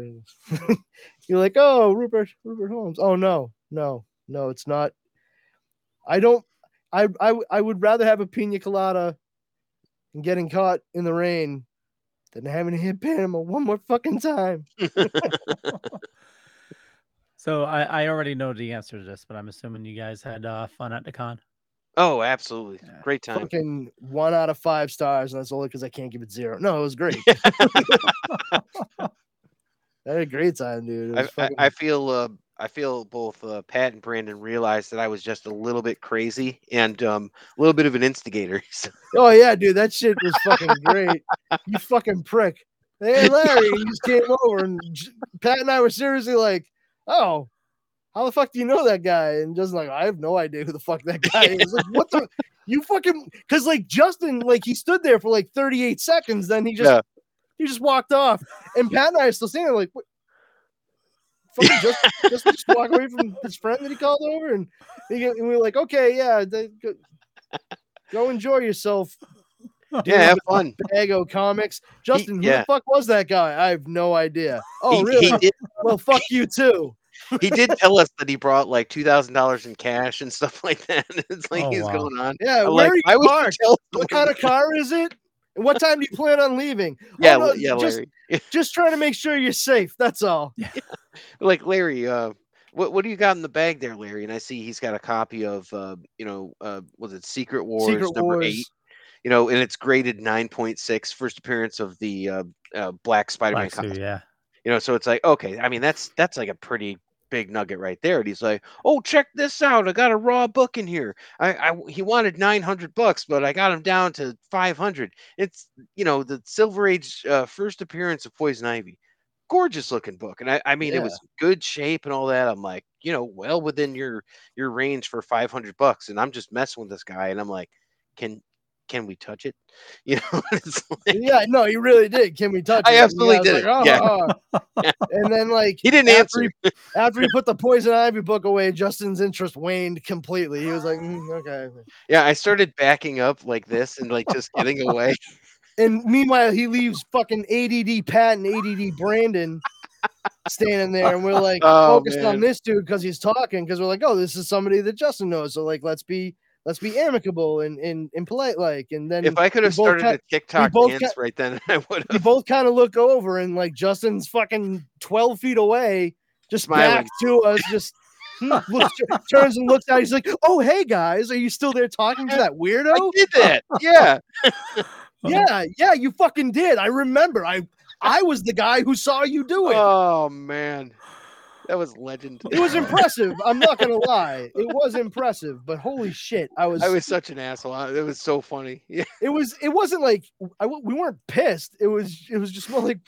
[laughs] You're like, oh, Rupert, Rupert Holmes. Oh no, no, no, it's not. I don't. I I I would rather have a pina colada and getting caught in the rain than having to hit Panama one more fucking time. [laughs] So I, I already know the answer to this, but I'm assuming you guys had uh, fun at the con. Oh, absolutely. Yeah. Great time. Fucking one out of five stars, and that's only because I can't give it zero. No, it was great. [laughs] [laughs] I had a great time, dude. I, was I, I feel uh, I feel both uh, Pat and Brandon realized that I was just a little bit crazy and um, a little bit of an instigator. [laughs] So- Oh yeah, dude, that shit was fucking great. You fucking prick. Hey Larry, he just came over and J- Pat and I were seriously like, "Oh, how the fuck do you know that guy?" And just like, I have no idea who the fuck that guy is. Like, what the? [laughs] You fucking because like Justin, like he stood there for like 38 seconds, then he just Yeah. he just walked off, and Pat and I are still standing there like, what? Fucking [laughs] just, just just walk away from his friend that he called over, and, he, and we were like, okay, yeah, th- go, go enjoy yourself, yeah, have fun. Bago Comics. Justin, who yeah. the fuck was that guy? I have no idea. Oh, he, really? he well, fuck you too. He did tell us that he brought like two thousand dollars in cash and stuff [laughs] like that. It's like Oh, he's wow. going on. Yeah, I'm where like, are you why parked? tell What kind of car is it? What time do you plan on leaving? Oh, Yeah, no, yeah, just, Larry. [laughs] just trying to make sure you're safe. That's all. [laughs] like Larry, uh, what what do you got in the bag there, Larry? And I see he's got a copy of uh, you know, uh, was it Secret Wars Secret number Wars. eight? You know, and it's graded 9.6, first appearance of the uh, uh, Black Spider-Man Black suit, yeah. You know, so it's like, okay, I mean, that's that's like a pretty big nugget right there. And he's like, oh, check this out, I got a raw book in here. I, I he wanted 900 bucks, but I got him down to 500. It's you know the Silver Age uh, first appearance of Poison Ivy gorgeous looking book and I, I mean Yeah. it was good shape and all that i'm like you know well within your your range for 500 bucks and i'm just messing with this guy and i'm like can can we touch it [laughs] you know [laughs] like, Yeah, no, he really did. Can we touch I it? Absolutely was did like, it. Yeah. "Oh, [laughs] oh." And then like he didn't after answer he, after he put the Poison Ivy book away, Justin's interest waned completely. He was like, "Mm, okay. yeah i started backing up like this and like just getting away And meanwhile, he leaves fucking ADD Pat and ADD Brandon standing there, and we're like Oh, focused man. on this dude because he's talking. Because we're like, oh, this is somebody that Justin knows. So like, let's be let's be amicable and and, and polite like. And then if i could have started ca- a tiktok dance ca- right then [laughs] i would have both kind of look over, and like Justin's fucking twelve feet away, just Smiling. back to us, just. Hmm, [laughs] looks, turns and looks out. He's like, "Oh, hey guys, are you still there talking to that i weirdo?" did that yeah [laughs] Yeah, yeah, you fucking did. I remember. I I was the guy who saw you do it. oh man that was legend it was impressive. I'm not gonna lie. It was impressive, but holy shit, I was. i was such an asshole I- it was so funny [laughs] yeah It was. It wasn't like I. w- We weren't pissed. It was. It was just more like,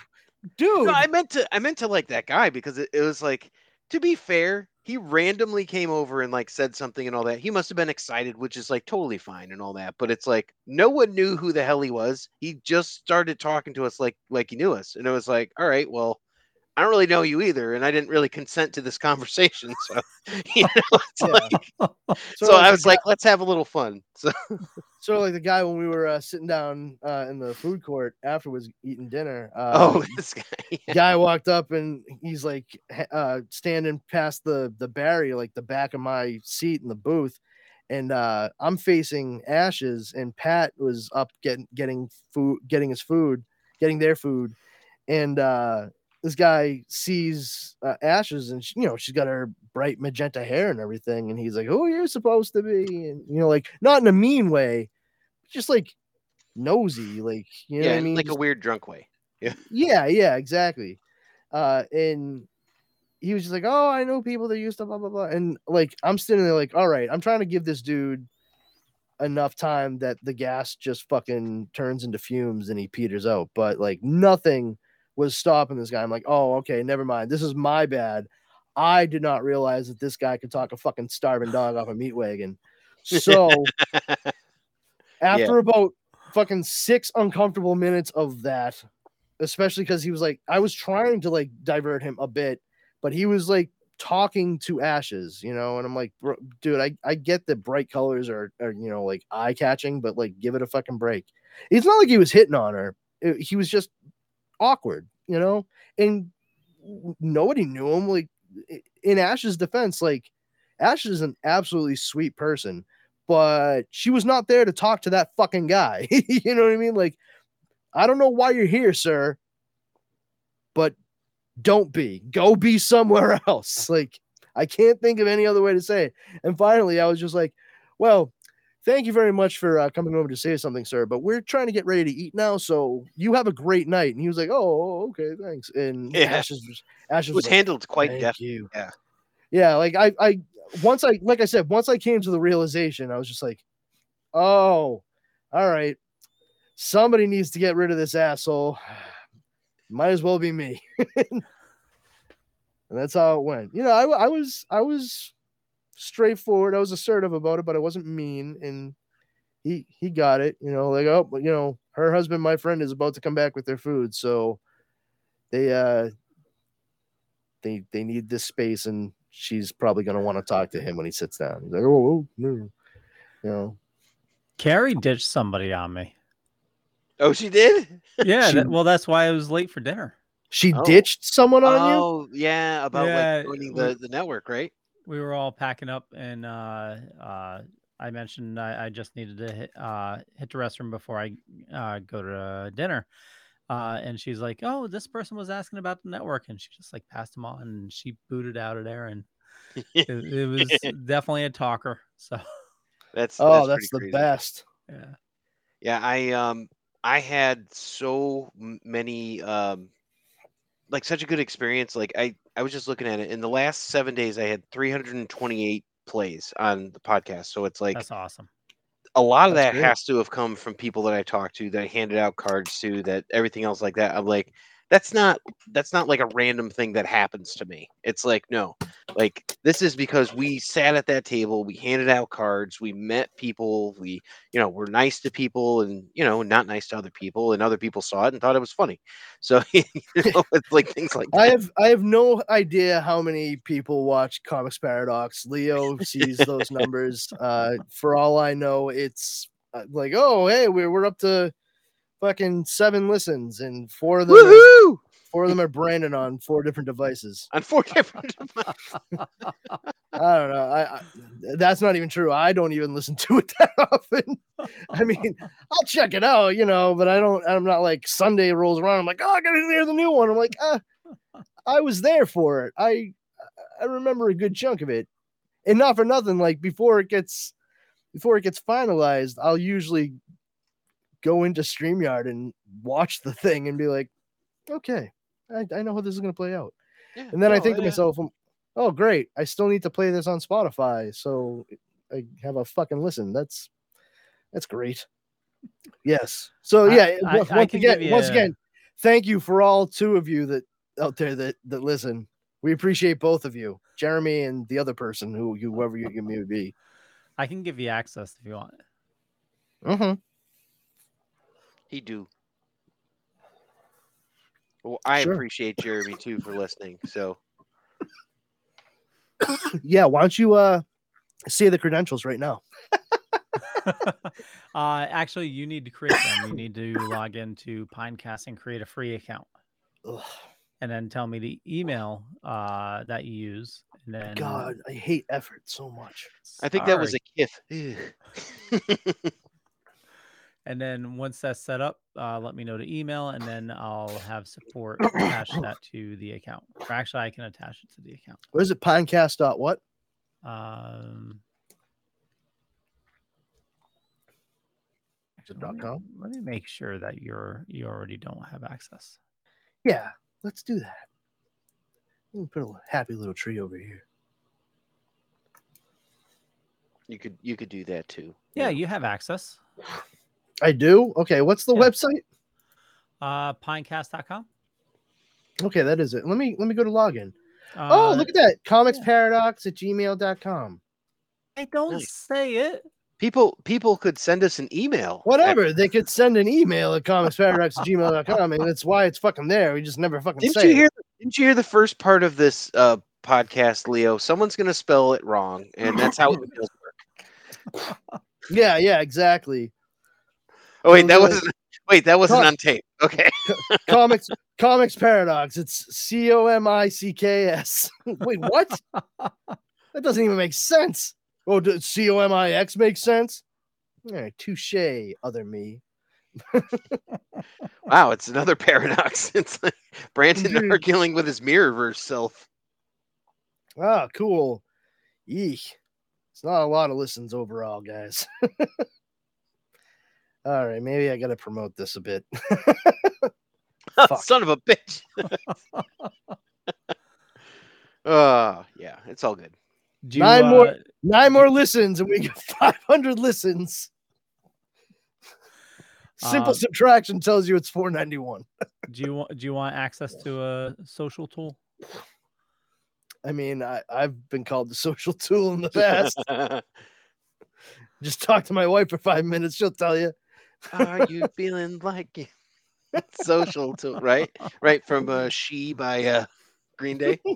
dude. No, I meant to. I meant to like that guy because it, it was like, to be fair, he randomly came over and like said something and all that. He must have been excited, which is like totally fine and all that. But it's like no one knew who the hell he was. He just started talking to us like like he knew us, and it was like, all right, well, I don't really know you either, and I didn't really consent to this conversation. So, [laughs] you know, Yeah. like, [laughs] so Sort of I was like, let's have a little fun. [laughs] So sort of like the guy when we were uh, sitting down uh, in the food court afterwards eating dinner. Uh, oh, this guy. yeah. guy walked up and he's like uh standing past the the barrier like the back of my seat in the booth and uh i'm facing ashes and pat was up getting getting food getting his food getting their food and uh this guy sees uh, ashes and she, you know she's got her bright magenta hair and everything and he's like oh you're supposed to be and you know like not in a mean way just like nosy like you know yeah, what i mean like Just- a weird drunk way. [laughs] yeah, yeah, exactly. Uh, and he was just like, "Oh, I know people that used to blah blah blah," and like I'm sitting there like, "All right, I'm trying to give this dude enough time that the gas just fucking turns into fumes and he peters out. But like nothing was stopping this guy. I'm like, oh, okay, never mind. This is my bad. I did not realize that this guy could talk a fucking starving dog off a meat wagon. So [laughs] after about fucking six uncomfortable minutes of that, especially because he was like, I was trying to like divert him a bit, but he was like talking to ashes, you know, and I'm like, "Bro- dude, I, I get that bright colors are, are, you know, like eye catching, but like give it a fucking break. It's not like he was hitting on her. It- he was just awkward, you know, and nobody knew him. Like in Ash's defense, like Ash is an absolutely sweet person, but she was not there to talk to that fucking guy. [laughs] you know what I mean? Like, I don't know why you're here, sir, but don't be. Go be somewhere [laughs] else. Like, I can't think of any other way to say it. And finally, I was just like, well, thank you very much for uh, coming over to say something, sir, but we're trying to get ready to eat now. So you have a great night. And he was like, oh, okay, thanks. And Yeah. Ash is, just- It was was like, handled quite deftly. yeah. Yeah, like I, I once I like I said, once I came to the realization, I was just like, oh, all right. Somebody needs to get rid of this asshole. [sighs] Might as well be me. [laughs] and that's how it went. You know, I, I was I was straightforward. I was assertive about it, but I wasn't mean. And he he got it. You know, like oh, but, you know, her husband, my friend, is about to come back with their food, so they uh they they need this space and she's probably going to want to talk to him when he sits down he's like oh, oh no you know Carrie ditched somebody on me. Oh, she did. [laughs] Yeah, She- that, well, that's why I was late for dinner. she Oh. ditched someone on you Oh, yeah, about Yeah, like joining the, the network, right? We were all packing up and uh uh I mentioned I, I just needed to hit uh hit the restroom before I uh go to dinner. Uh and she's like, Oh, this person was asking about the network and she just like passed them on and she booted out of there and [laughs] it, it was definitely a talker. So [laughs] That's oh that's, that's, the crazy. best yeah. Yeah, I um I had so many um like such a good experience. Like I I was just looking at it in the last 7 days I had 328 plays on the podcast. So it's like That's awesome. a lot of That's that great. has to have come from people that I talked to that I handed out cards to that everything else like that. I'm like that's not that's not like a random thing that happens to me. It's like no. Like this is because we sat at that table, we handed out cards, we met people, we you know, were nice to people and you know, not nice to other people and other people saw it and thought it was funny. So [laughs] you know, it's like things like i have i have no idea how many people watch comics paradox leo [laughs] sees those numbers uh for all i know it's uh, like oh hey we're, we're up to fucking seven listens and four of them are, Woohoo! four of them are brandon on four different devices [laughs] On four different devices. [laughs] I don't know. I, I that's not even true. I don't even listen to it [laughs] that often. I mean, I'll check it out, you know, but I don't. I'm not like Sunday rolls around. I'm like, oh, I gotta hear the new one. I'm like, ah, I was there for it. I I remember a good chunk of it, and not for nothing. Like before it gets before it gets finalized, I'll usually go into Streamyard and watch the thing and be like, okay, I, I know how this is gonna play out. Yeah, And then I think to yeah. myself, um, oh, great. I still need to play this on Spotify. So I have a fucking listen. That's that's great. Yes. So yeah, I- once I again, you once again, thank you for all two of you that out there that that listen. We appreciate both of you, Jeremy and the other person who you whoever you you may be. I can give you access if you want. hmm He do. Well, I Sure. appreciate Jeremy too for listening. So [coughs] Yeah. Why don't you uh see the credentials right now? [laughs] uh actually you need to create them. You need to log into Pinecast and create a free account. Ugh, And then tell me the email uh that you use. And then God, I hate effort so much. I think that was a kith. [laughs] And then once that's set up, uh, let me know to email, and then I'll have support attach [coughs] that to the account. Or actually, I can attach it to the account. What is it? Pinecast dot what? Um, Is it let dot me- com? Let me make sure that you're you already don't have access. Yeah, let's do that. Let me put a happy little tree over here. you could you could do that too. Yeah, you have access. [sighs] [laughs] I do. Okay, what's the Yeah. website? Uh, pinecast.com. Okay, that is it. Let me let me go to login. Uh, oh, look at that. Comics yeah. Paradox at gmail.com. I don't Nice. say it. People people could send us an email. Whatever. They could send an email at comicsparadox at gmail.com, and that's why it's fucking there. We just never fucking Didn't say you it. hear? Didn't you hear the first part of this uh, podcast, Leo? Someone's gonna spell it wrong, and that's how [laughs] emails work. Yeah, yeah, exactly. Oh wait, that wasn't. Wait, that wasn't Talk- on tape. Okay. [laughs] Comics Comics Paradox. It's C O M I C K S. [laughs] Wait, what? that doesn't even make sense. Oh, does C O M I X make sense? All right, touche, other me. [laughs] Wow, it's another paradox. It's like Brandon Dude. arguing with his mirrorverse self. Ah, cool. Eek. It's not a lot of listens overall, guys. All right, maybe I gotta promote this a bit. [laughs] Fuck. Son of a bitch. uh [laughs] yeah, it's all good. Do you, Nine more- uh, Nine more listens, and we get [laughs] 500 listens. Simple Um, subtraction tells you it's 491. do you want do you want access to a social tool? I mean, I, I've been called the social tool in the past. Just talk to my wife for five minutes, she'll tell you. Are you feeling like you- social to right? Right from uh, She by uh, Green Day. I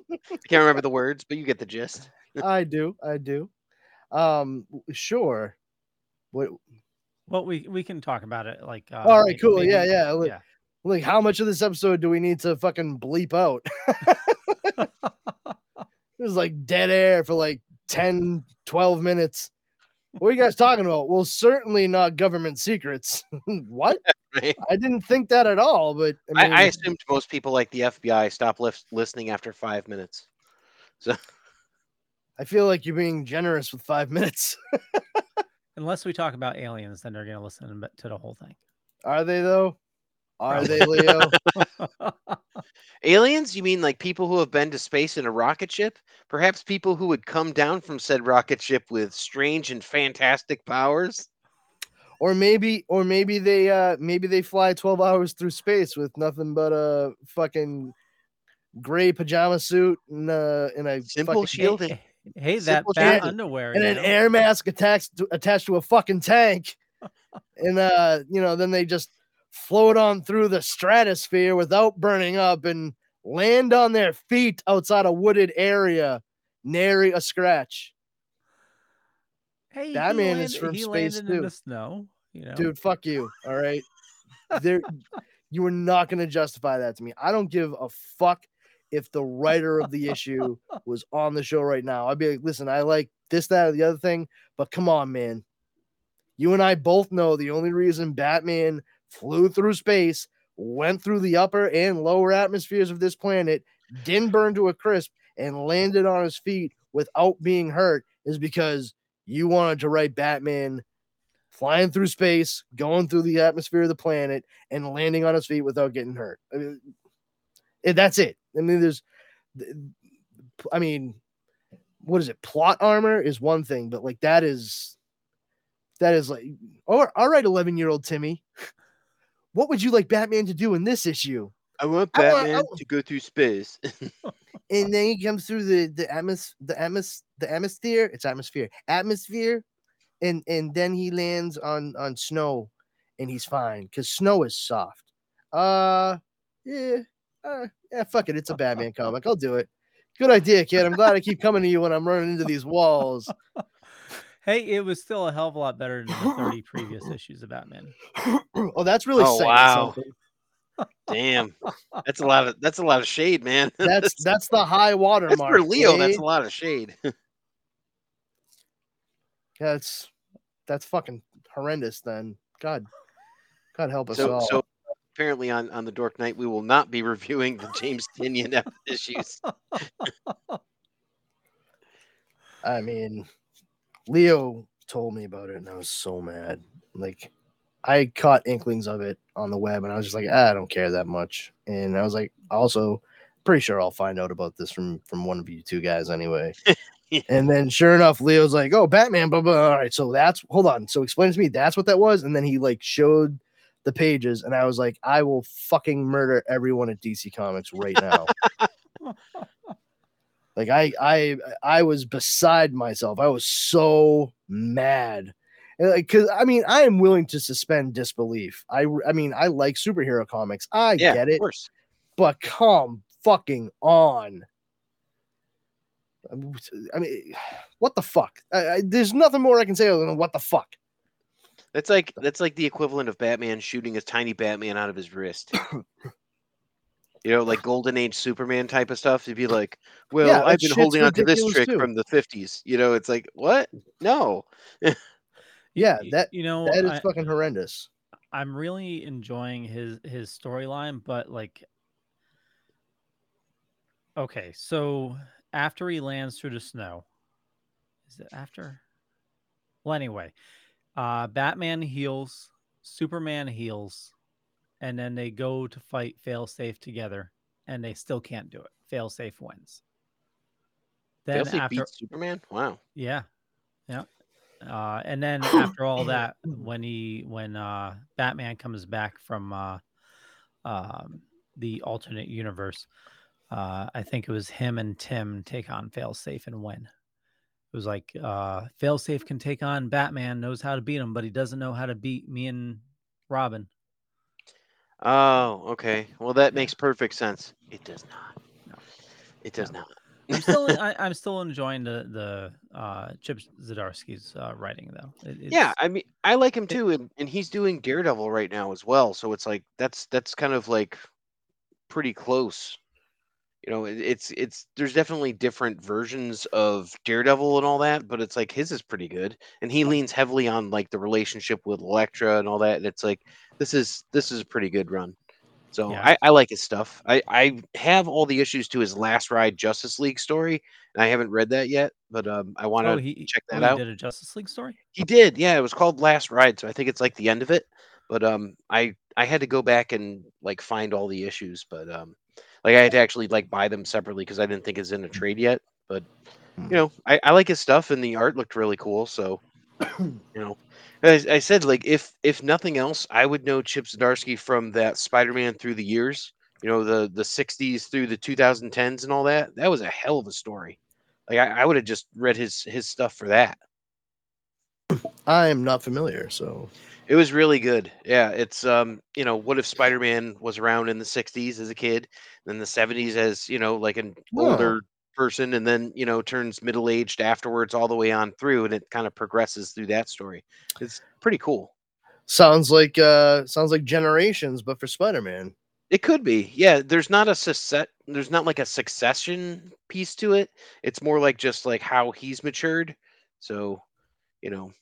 can't remember the words, but you get the gist. I do, I do. Um, sure. What? Well, we we can talk about it. Like, uh, All right, may- cool. Yeah, maybe- yeah. Like, yeah. like, how much of this episode do we need to fucking bleep out? [laughs] It was like dead air for like 10, 12 minutes. What are you guys talking about? Well, certainly not government secrets. [laughs] what? [laughs] Right? I didn't think that at all, but I, I, mean, I assumed most people like the FBI stop lis- listening after five minutes. So I feel like you're being generous with five minutes. [laughs] Unless we talk about aliens, then they're gonna listen to- to the whole thing. Are they though? Are they, Leo? [laughs] Aliens? You mean like people who have been to space in a rocket ship? Perhaps people who would come down from said rocket ship with strange and fantastic powers? or maybe, or maybe they, uh, maybe they fly 12 hours through space with nothing but a fucking gray pajama suit and, uh, and a Simple fucking- shielding. Hey, hey, that Simple bat shit. underwear. and you an air mask attached to, attached to a fucking tank. [laughs] and uh, you know, then they just float on through the stratosphere without burning up and land on their feet outside a wooded area, nary a scratch. Hey, he Batman is from space, landed in too. the snow. You know, Dude, fuck you. All right. There you are not gonna justify that to me. I don't give a fuck if the writer of the issue [laughs] was on the show right now. I'd be like, listen, I like this, that, or the other thing, but come on, man. You and I both know the only reason Batman flew through space, went through the upper and lower atmospheres of this planet, didn't burn to a crisp, and landed on his feet without being hurt is because you wanted to write Batman flying through space, going through the atmosphere of the planet, and landing on his feet without getting hurt. I mean, eh, that's it. I mean, there's, I mean, what is it? Plot armor is one thing, but like that is, that is like, all all right, 11 year old Timmy, [laughs] what would you like Batman to do in this issue? I want I want- I Batman want- to go through space. [laughs] And then he comes through the the atmos the atmos the atmosphere. It's atmosphere atmosphere, and and then he lands on on snow, and he's fine because snow is soft. Uh, yeah, uh, yeah. Fuck it, it's a Batman comic. I'll do it. Good idea, kid. I'm glad I keep coming to you when I'm running into these walls. [laughs] hey, it was still a hell of a lot better than the 30 previous [coughs] issues of Batman. oh, that's really Oh, wow. something. Damn, [laughs] that's a lot of that's a lot of shade, man. [laughs] That's that's the high water that's mark. for Leo. That's eh? a lot of shade. [laughs] That's that's fucking horrendous. Then God, God help us so all. so apparently on on the Dork Night we will not be reviewing the James Tynion issues. I mean, Leo told me about it, and I was so mad. Like, I caught inklings of it on the web, and I was just like, "Ah, I don't care that much. And I was like, also, pretty sure I'll find out about this from from one of you two guys anyway. [laughs] and then sure enough, Leo's like, "Oh, Batman." Blah blah. All right, so that's hold on. So explain to me that's what that was, and then he like showed the pages, and I was like, I will fucking murder everyone at DC Comics right now. [laughs] like I I I was beside myself. I was so mad. Because I mean, I am willing to suspend disbelief. I I mean, I like superhero comics. I yeah, get of it, course. but come fucking on. I mean, what the fuck? I, I, there's nothing more I can say other than what the fuck. That's like that's like the equivalent of Batman shooting a tiny Batman out of his wrist. [laughs] you know, like Golden Age Superman type of stuff. You'd be like, well, Yeah, I've been holding on to this trick too. from the '50s. You know, it's like what? No. [laughs] Yeah, that you know that is I, fucking horrendous. I'm really enjoying his his storyline, but like okay, so after he lands through the snow, is it after? Well, anyway, uh Batman heals, Superman heals, and then they go to fight Failsafe together, and they still can't do it. Failsafe wins. Then Failsafe after beats Superman. Wow. yeah. Yeah. Uh, and then [coughs] after all that, when he when uh, Batman comes back from uh, um, the alternate universe, uh, I think it was him and Tim take on Failsafe and win. It was like uh, Failsafe can take on Batman, knows how to beat him, but he doesn't know how to beat me and Robin. Oh, okay. Well, that makes perfect sense. It does not. No. It does No. not. I'm still [laughs] I, I'm still enjoying the the uh, Chip Zdarsky's uh, writing though. It, yeah, I mean, I like him too, and, and he's doing Daredevil right now as well. So it's like that's that's kind of like pretty close. You know, it, it's it's there's definitely different versions of Daredevil and all that, but it's like his is pretty good, and he leans heavily on like the relationship with Elektra and all that. And it's like this is this is a pretty good run. So Yeah. I, I like his stuff. I, I have all the issues to his last ride Justice League story, and I haven't read that yet, but um, I want to oh, check oh, that he out. did a Justice League story. He did, yeah. It was called Last Ride, so I think it's like the end of it. But um, I I had to go back and like find all the issues, but um, like I had to actually like buy them separately because I didn't think it's in a trade yet. But Hmm. you know, I, I like his stuff and the art looked really cool. So [coughs] you know, I, I said like if if nothing else, I would know Chip Zdarsky from that Spider-Man through the years. You know, the the '60s through the 2010s and all that. That was a hell of a story. Like I, I would have just read his his stuff for that. I am not familiar, so It was really good. Yeah, it's um, you know, what if Spider-Man was around in the 60s as a kid, then the 70s as, you know, like an Oh. older person and then, you know, turns middle-aged afterwards all the way on through and it kind of progresses through that story. It's pretty cool. sounds like uh sounds like generations, but for Spider-Man. It could be. Yeah, there's not a success there's not like a succession piece to it. It's more like just like how he's matured. So, you know,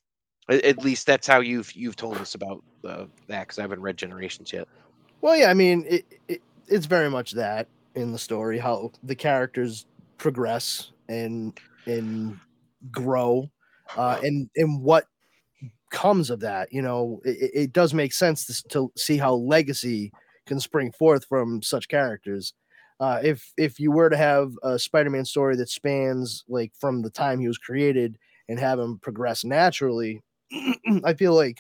at, at least that's how you've you've told us about uh, that cuz I haven't read Generations yet. Well, yeah, I mean, it, it it's very much that in the story how the characters progress and and grow, uh, and and what comes of that. You know, it, it- does make sense to, to see how legacy can spring forth from such characters. Uh, if if you were to have a Spider-Man story that spans like from the time he was created and have him progress naturally, [clears throat] I feel like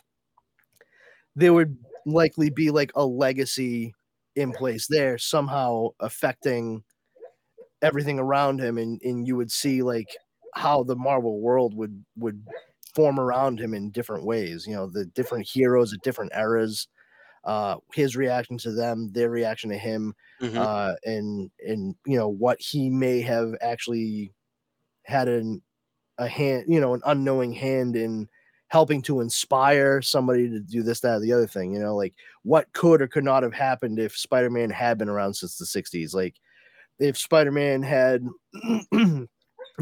there would likely be like a legacy in place there somehow affecting everything around him and and you would see like how the marvel world would would form around him in different ways you know the different heroes at different eras uh his reaction to them their reaction to him Mhm. uh and and you know what he may have actually had an a hand you know an unknowing hand in helping to inspire somebody to do this that or the other thing you know like what could or could not have happened if spider-man had been around since the 60s like if spider-man had [clears throat]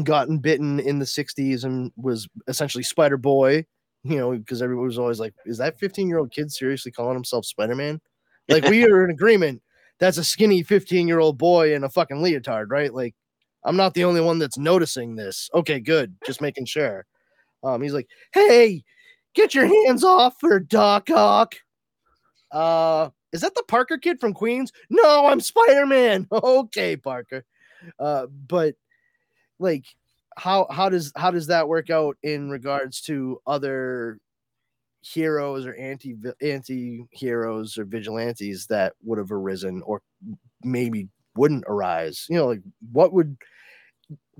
gotten bitten in the 60s and was essentially spider boy you know because everyone was always like is that 15 year old kid seriously calling himself spider-man? Like we are in agreement. That's a skinny 15 year old boy in a fucking leotard right? Like i'm not the only one that's noticing this. Okay good. Just making sure. Um he's like hey get your hands off her doc ock. Uh is that the parker kid from queens? No i'm spider-man. [laughs] Okay parker. Uh but like how how does how does that work out in regards to other heroes or anti anti heroes or vigilantes that would have arisen or maybe wouldn't arise? You know like what would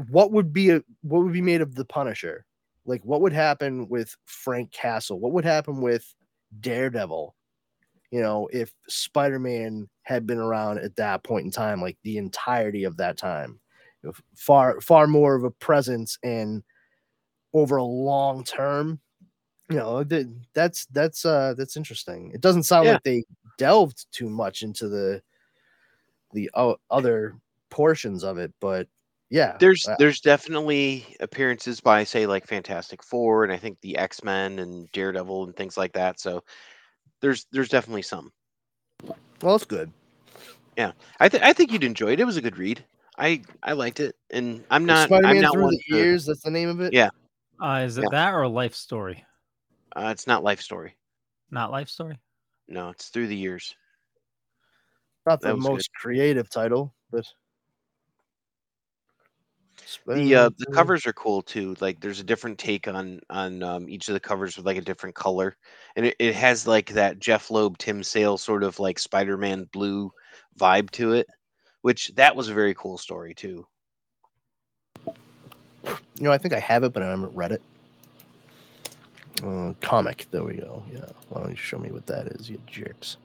what would be a what would be made of the punisher? Like what would happen with frank castle? What would happen with daredevil you know if spider-man had been around at that point in time like the entirety of that time far far more of a presence and over a long term you know that's that's uh that's interesting it doesn't sound Yeah. like they delved too much into the the other portions of it but yeah There's uh, there's definitely appearances by say like Fantastic Four and I think the X Men and Daredevil and things like that. So there's there's definitely some. well it's good Yeah, I think I think you'd enjoy it. It was a good read. I I liked it, and I'm not spider-man I'm not through one the to- years that's the name of it Yeah. Uh, is it Yeah. that or Life Story? Uh, it's not Life Story. Not Life Story. No, it's through the years. not the was good. most creative title but The uh, the covers are cool too. Like there's a different take on on um, each of the covers with like a different color, and it, it has like that Jeph Loeb, Tim Sale sort of like Spider-Man blue vibe to it, which that was a very cool story too. You know, I think I have it, but I haven't read it. Uh, comic. There we go. Yeah. Why don't you show me what that is, you jerks?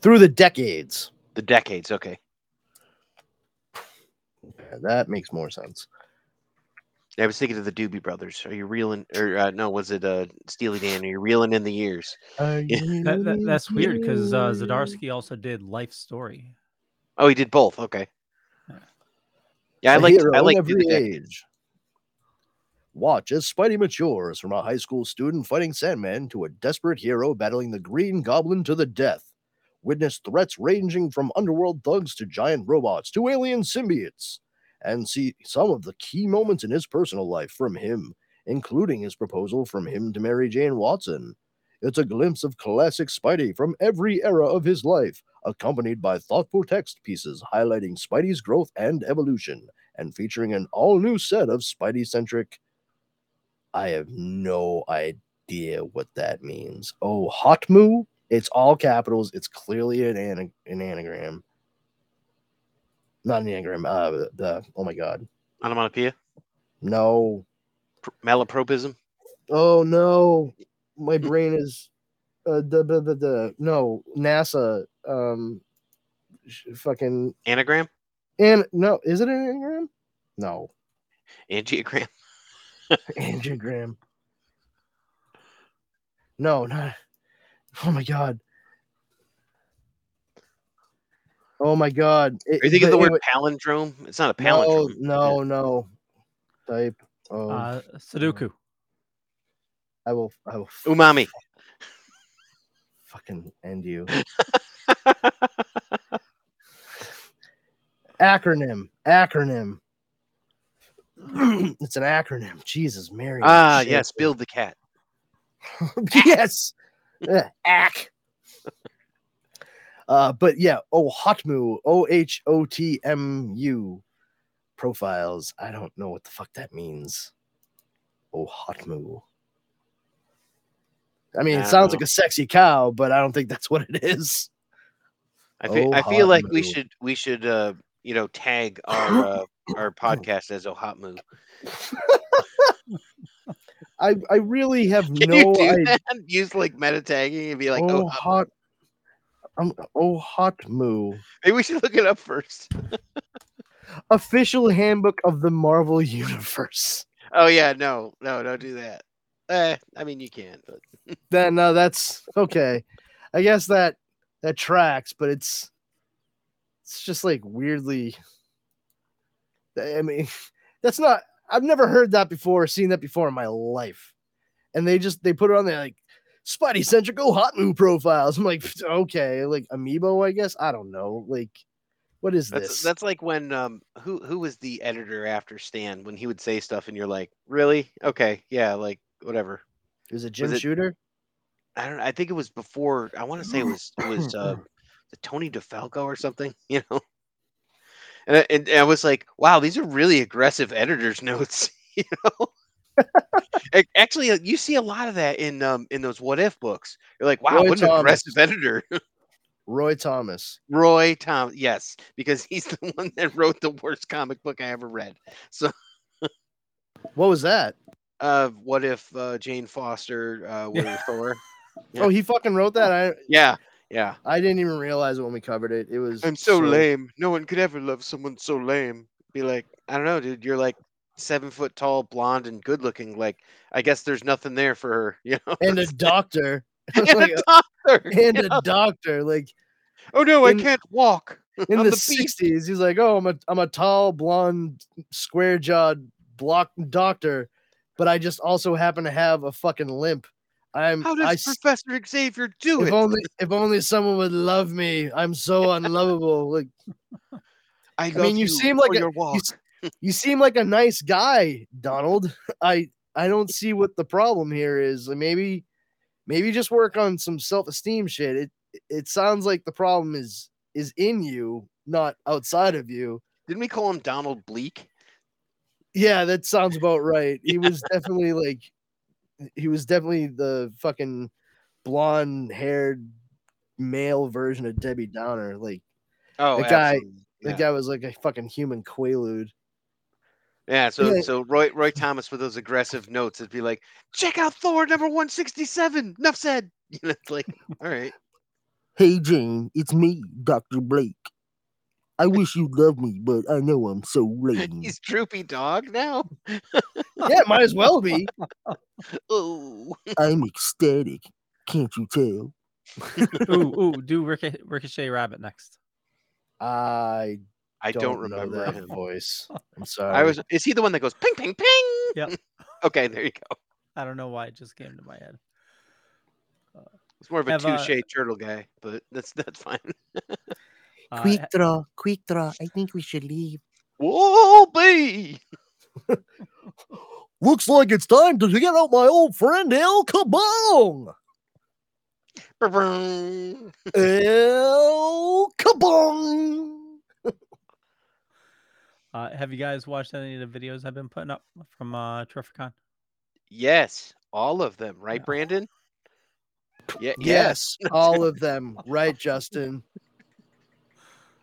Through the decades. The decades, okay. Yeah, that makes more sense. I was thinking of the Doobie Brothers. Are you reeling? Or uh, no, was it uh, Steely Dan? Are you reeling in the years? That, that, that's weird because uh, Zdarsky also did Life Story. Oh, he did both. Okay. Yeah. Yeah, I A like I like every age. Watch as Spidey matures from a high school student fighting Sandman to a desperate hero battling the Green Goblin to the death. Witness threats ranging from underworld thugs to giant robots to alien symbiotes. And see some of the key moments in his personal life from him, including his proposal from him to Mary Jane Watson. It's a glimpse of classic Spidey from every era of his life, accompanied by thoughtful text pieces highlighting Spidey's growth and evolution, and featuring an all new set of Spidey centric. I have no idea what that means. Oh, Hotmu? It's all capitals. It's clearly an, an anagram. Not an anagram. Uh, the, oh my god. Onomatopoeia, No. Pr- malapropism. Oh no. My brain is uh the the the, the no NASA um sh- fucking Anagram, and no is it an anagram? No. angiogram. [laughs] Angiogram. No, not. Oh my god. Oh my god. It- Are you thinking of the word anyway- palindrome? It's not a no, palindrome. no, no. Type. Oh, Uh, Sudoku. I will. I will Umami. fucking end you. [laughs] acronym. Acronym. [clears throat] it's an acronym. Jesus, Mary. ah, shit. yes, build the cat. [laughs] yes. [laughs] Uh, ack. Uh, but yeah, oh Hotmu, O H O T M U profiles. I don't know what the fuck that means. Oh Hotmu. I mean, it sounds know. like a sexy cow, but I don't think that's what it is. I feel Oh, I feel like we should we should uh you know tag our uh, our [coughs] podcast as Ohatmu. [laughs] I I really have Can no you do idea. that? [laughs] Use like meta tagging and be like, oh oh, hot. Um, oh Hotmu. maybe we should look it up first. [laughs] Official handbook of the Marvel Universe. Oh yeah, no, no, don't do that. Eh, I mean you can, but [laughs] then no, that's okay. I guess that that tracks, but it's it's just like weirdly. I mean, [laughs] that's not. I've never heard that before, seen that before in my life, and they just they put it on there like Spidey centric oh hot move profiles. I'm like, [laughs] okay, like amiibo, I guess. I don't know, like what is that's this? that's like when um who who was the editor after Stan when he would say stuff and you're like, really? Okay, yeah, like whatever. is it Jim it- Shooter? I don't. I think it was before. I want to say it was it was uh, [clears throat] the Tony DeFalco or something. [laughs] You know, And, I- and I was like, wow, these are really aggressive editor's [laughs] notes. You know, actually, uh, you see a lot of that in um in those what if books. You're like, wow, Roy what an aggressive editor. [laughs] Roy Thomas. Roy Thomas, yes, because he's [laughs] the one that wrote the worst comic book I ever read. So, [laughs] What was that? uh, what if uh, Jane Foster uh, were Thor? Yeah. Oh, he fucking wrote that. I Yeah, yeah. I didn't even realize it when we covered it. It was I'm so, lame. No one could ever love someone so lame. Be like, I don't know, dude. You're like seven foot tall, blonde, and good looking. Like, I guess there's nothing there for her, [laughs] you know. And a doctor. [laughs] [laughs] and Like, a doctor. and a doctor. Like Oh no, I can't walk. in the sixties, he's like, "Oh, I'm a I'm a tall, blonde, square jawed, block doctor, but I just also happen to have a fucking limp. I'm How does s- Professor Xavier do if it? only if only someone would love me. I'm so unlovable. Like I, mean, you seem like a- you, you seem like a nice guy, Donald. I I don't see what the problem here is. Maybe maybe just work on some self-esteem shit. It it sounds like the problem is is in you, not outside of you. Didn't we call him Donald Bleak? Yeah, that sounds about right. He was [laughs] definitely like he was definitely the fucking blonde haired male version of Debbie Downer. Like Oh, The guy- absolutely. the guy was like a fucking human quaalude. Yeah, so Yeah. so Roy Roy Thomas with those aggressive notes, it'd be like, check out Thor number one sixty seven. Enough said. [laughs] You know, it's like, all right. Hey Jane, it's me, Dr. Blake. I wish you loved me, but I know I'm so lame. [laughs] He's droopy dog now. [laughs] yeah, might as well be. Oh, I'm ecstatic. Can't you tell? ooh, ooh, do Ricochet, Ricochet Rabbit next. I I don't, don't, remember that him. voice. I'm sorry. I was. Is he the one that goes ping ping ping? Yep. [laughs] okay, there you go. I don't know why it just came to my head. It's more of a Have, uh, touche turtle guy, but that's that's fine. [laughs] Uh, quick draw, quick draw. I think we should leave. Whoa, be [laughs] Looks like it's time to get out my old friend El Kabong. El Kabong. Uh, have you guys watched any of the videos I've been putting up from uh, Terrificon? Yes, all of them, right, Yeah. Brandon? Yeah. Yes, all of them. Right, Justin.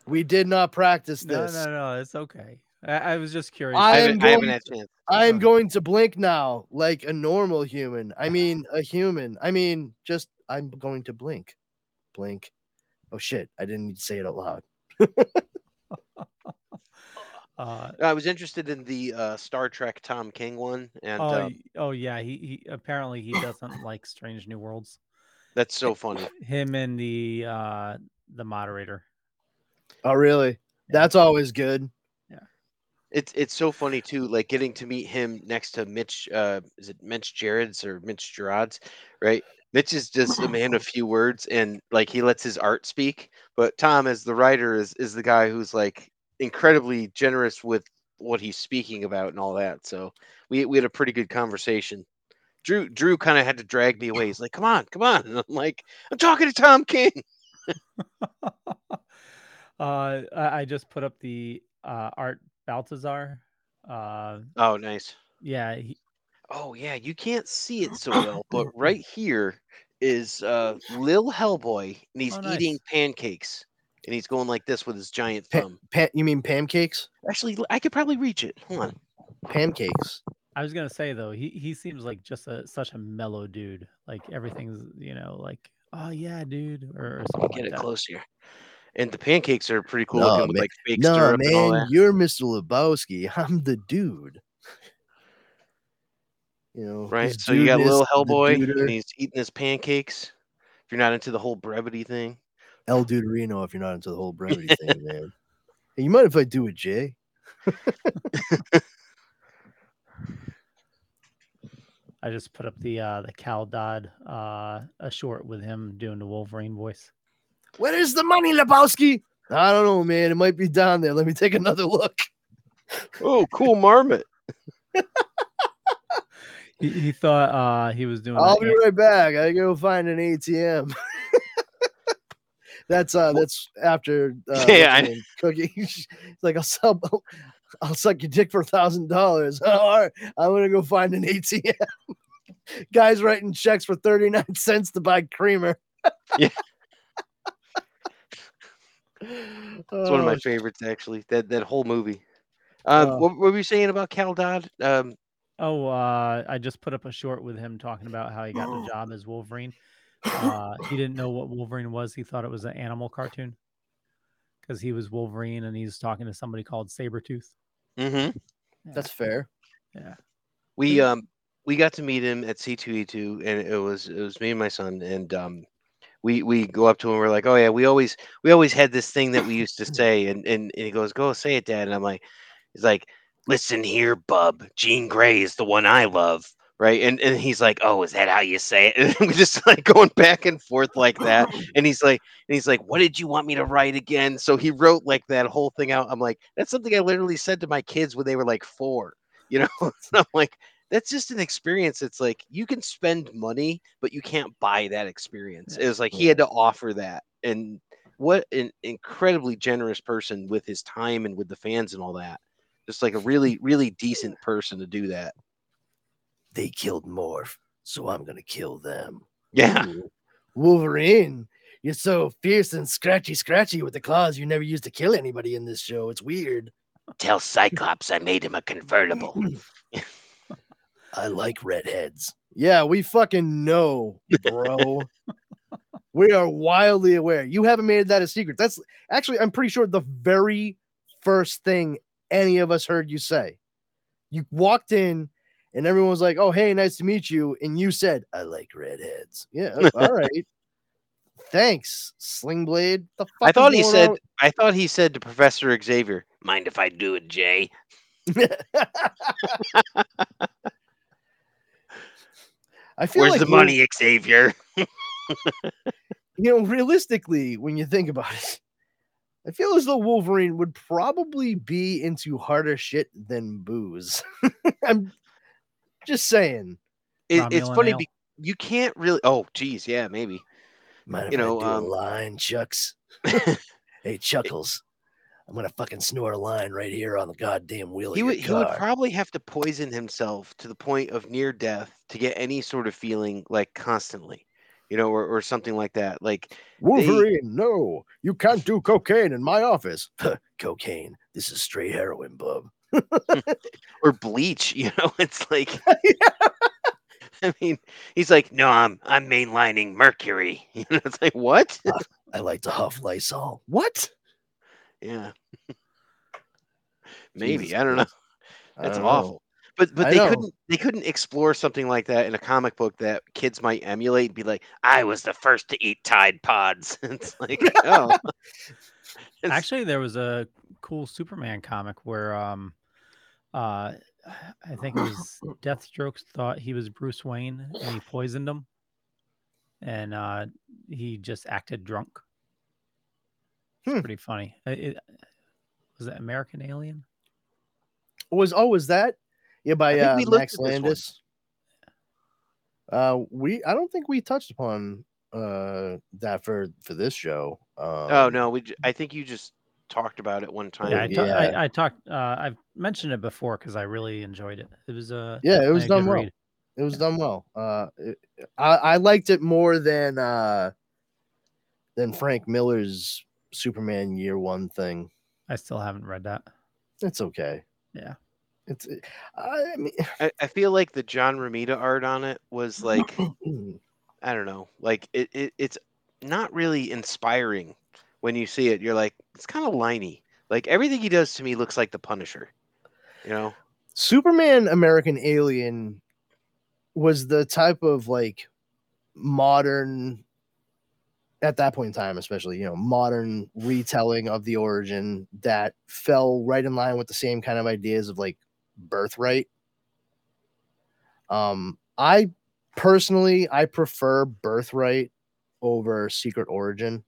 We did not practice this. no, no, no, it's okay. I, I was just curious. I I, am haven't, I haven't going had a. I am going to blink now like a normal human. I mean, a human. I mean, just I'm going to blink. Blink. Oh shit, I didn't need to say it out loud. [laughs] uh, I was interested in the uh, Star Trek Tom King one, and oh, uh, y- oh yeah, he, he apparently he doesn't like Strange New Worlds. that's so funny. Him and the uh, the moderator. Oh really? That's always good. Yeah, it's it's so funny too, like getting to meet him next to Mitch. Uh, is it Mitch Jared's or Mitch Gerard's? Right. Mitch is just a man of few words, and like he lets his art speak. But Tom, as the writer, is is the guy who's like incredibly generous with what he's speaking about and all that. So we we had a pretty good conversation. Drew Drew kind of had to drag me away. He's like, "Come on, come on!" And I'm like, "I'm talking to Tom King." [laughs] [laughs] uh, I, just put up the uh, Art Baltazar. Uh, Oh, nice. yeah, he, Oh yeah, you can't see it so well, [clears throat] but right here is uh Lil Hellboy, and he's Oh, nice. eating pancakes, and he's going like this with his giant Pa- thumb. pa- you mean pancakes? Actually, I could probably reach it. Hold on. Pancakes. I was gonna say though, he he seems like just a such a mellow dude. Like everything's you know like oh yeah, dude, or, or something Get like it that. close here. And the pancakes are pretty cool No, looking man. like fake No, syrup and all man, that. you're Mr. Lebowski. I'm the dude. You know, Right. So you got Lil dudeness, the Hellboy, and he's eating his pancakes. If you're not into the whole brevity thing, El Duderino if you're not into the whole [laughs] brevity thing, man. Hey, you mind if I do a J? [laughs] I just put up the uh the Cal Dodd uh a short with him doing the Wolverine voice. Where is the money, Lebowski? I don't know, man. It might be down there. Let me take another [laughs] look. oh, cool marmot. He, he thought uh he was doing I'll that be right back. I go find an ATM. That's uh that's after [laughs] uh, Yeah, I what's her name, cookie. It's [laughs] like I'll sell [laughs] I'll suck your dick for a thousand dollars. All right, I'm gonna go find an ATM. Guys writing checks for 39 cents to buy creamer. Yeah. It's one of my Oh, favorites, actually. That that whole movie. Um, Oh. what, what were you saying about Cal Dodd? Um, Oh, uh, I just put up a short with him talking about how he got Oh. the [gasps] job as Wolverine. Uh, he didn't know what Wolverine was. He thought it was an animal cartoon because he was Wolverine and he's talking to somebody called Sabretooth. mhm. That's fair. Yeah. We um we got to meet him at C2E2 and it was it was me and my son and um we we go up to him we're like, "Oh yeah, we always we always had this thing that we used to [laughs] say." And and, and he goes, "Go say it, dad." And I'm like he's like, "Listen here, bub. Jean Grey is the one I love." Right? And and he's like, "Oh, is that how you say it?" [laughs] And we're just like going back and forth like that. [laughs] And he's like and he's like, "What did you want me to write again?" So he wrote like that whole thing out. I'm like, "That's something I literally said to my kids when they were like 4." [laughs] You know? and I'm like that's just an experience. It's like you can spend money, but you can't buy that experience. It was like he had to offer that. And what an incredibly generous person with his time and with the fans and all that. Just like a really, really decent person to do that. They killed Morph, so I'm gonna kill them. Yeah. Wolverine, you're so fierce and scratchy, scratchy with the claws you never used to kill anybody in this show. It's weird. Tell Cyclops I made him a convertible. [laughs] [laughs] I like redheads. Yeah, we fucking know, bro. [laughs] we are wildly aware. You haven't made that a secret. That's actually, I'm pretty sure the very first thing any of us heard you say. You walked in and everyone was like, Oh, hey, nice to meet you. And you said, I like redheads. Yeah, oh, all [laughs] right. Thanks, Slingblade. The fuck I thought he said on? I thought he said to Professor Xavier, mind if I do it, Jay? [laughs] I feel Where's like the money, Xavier? [laughs] you know, realistically, when you think about it, I feel as though Wolverine would probably be into harder shit than booze. I'm just saying. It, it's funny ale. be- you can't really oh geez, yeah, maybe. Mind You know, do um, a line, Chucks? [laughs] hey, Chuckles. I'm gonna fucking snort a line right here on the goddamn wheel he of would your he would probably have to poison himself to the point of near death to get any sort of feeling like constantly you know or, or something like that like Wolverine, no, you can't do cocaine in my office. [laughs] cocaine. This is straight heroin, bub. [laughs] [laughs] or bleach you know [laughs] it's like i mean he's like no i'm i'm mainlining mercury. You know it's like what? I like to huff Lysol. What? yeah. Maybe Jesus i don't know. That's don't know. awful but but I they know. couldn't they couldn't explore something like that in a comic book that kids might emulate and be like i was the first to eat tide pods. It's like oh. It's- Actually, there was a cool Superman comic where um uh I think it [coughs] was Deathstroke thought he was Bruce Wayne and he poisoned him. And uh he just acted drunk. It's Hmm. pretty funny. Uh, It, was it American Alien? was oh was that yeah by uh, we Max at this one. Landis. Uh, we I don't think we touched upon uh that for for this show. Um, Oh no, we. j- I think you just talked about it one time. Yeah, I, ta- yeah. I, I talked. Uh, I've mentioned it before because I really enjoyed it. It was a Yeah, it was done well. read. It was done well. Uh, it- I I liked it more than uh than Frank Miller's Superman Year One thing. I still haven't read that. It's okay. Yeah. It's I mean I, I feel like the John Romita art on it was [clears throat] like I don't know, like it, it it's not really inspiring when you see it. You're like, it's kind of liney. Like everything he does to me looks like the Punisher. You know? Superman American Alien was the type of like modern at that point in time especially you know modern retelling of the origin that fell right in line with the same kind of ideas of like birthright um i personally i prefer birthright over secret origin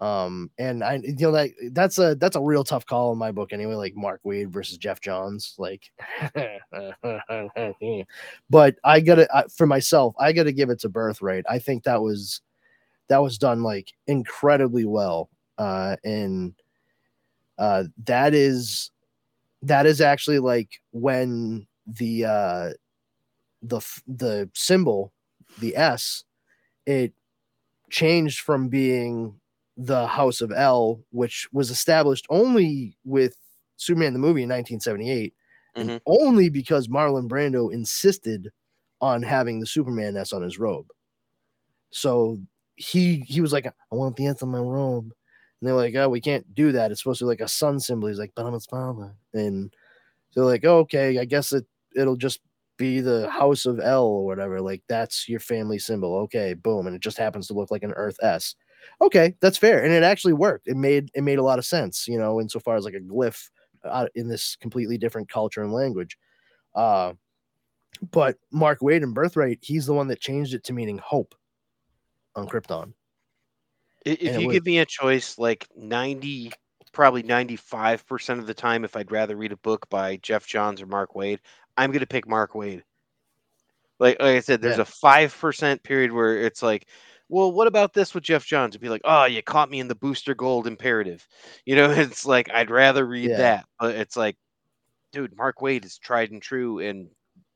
um and i you know that that's a that's a real tough call in my book anyway like mark waid versus geoff johns like [laughs] but i gotta I, for myself i gotta give it to birthright i think that was that was done like incredibly well. Uh, and uh, that is that is actually like when the uh, the the symbol, the S, it changed from being the House of El, which was established only with Superman the movie in 1978, Mhm. and only because Marlon Brando insisted on having the Superman S on his robe. So he he was like, I want the S on my robe. And they're like, oh, we can't do that. It's supposed to be like a sun symbol. He's like, but I'm his father. And they're like, oh, okay, I guess it it'll just be the House of El or whatever. Like that's your family symbol. Okay, boom. And it just happens to look like an Earth S. Okay, that's fair. And it actually worked. It made it made a lot of sense, you know, insofar as like a glyph uh, in this completely different culture and language. Uh, but Mark Waid in Birthright, he's the one that changed it to meaning hope on Krypton. I- If you was- give me a choice, like 90, probably 95% of the time, if I'd rather read a book by Geoff Johns or Mark Waid, I'm going to pick Mark Waid. Like, like I said, there's Yeah. a 5% period where it's like, well, what about this with Geoff Johns? It'd be like, oh, you caught me in the booster gold imperative. [laughs] You know, it's like, I'd rather read Yeah. that. But it's like, dude, Mark Waid is tried and true. And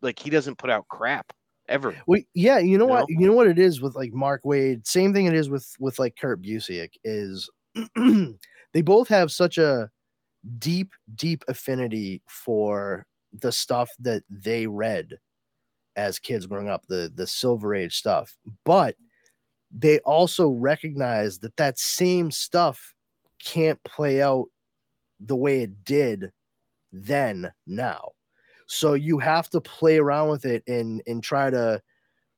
like, he doesn't put out crap ever. Well, yeah, you know You what? You know what it is with like Mark Waid. Same thing it is with with like Kurt Busiek is [clears throat] they both have such a deep, deep affinity for the stuff that they read as kids growing up, the the Silver Age stuff. But they also recognize that that same stuff can't play out the way it did then now. So you have to play around with it and and try to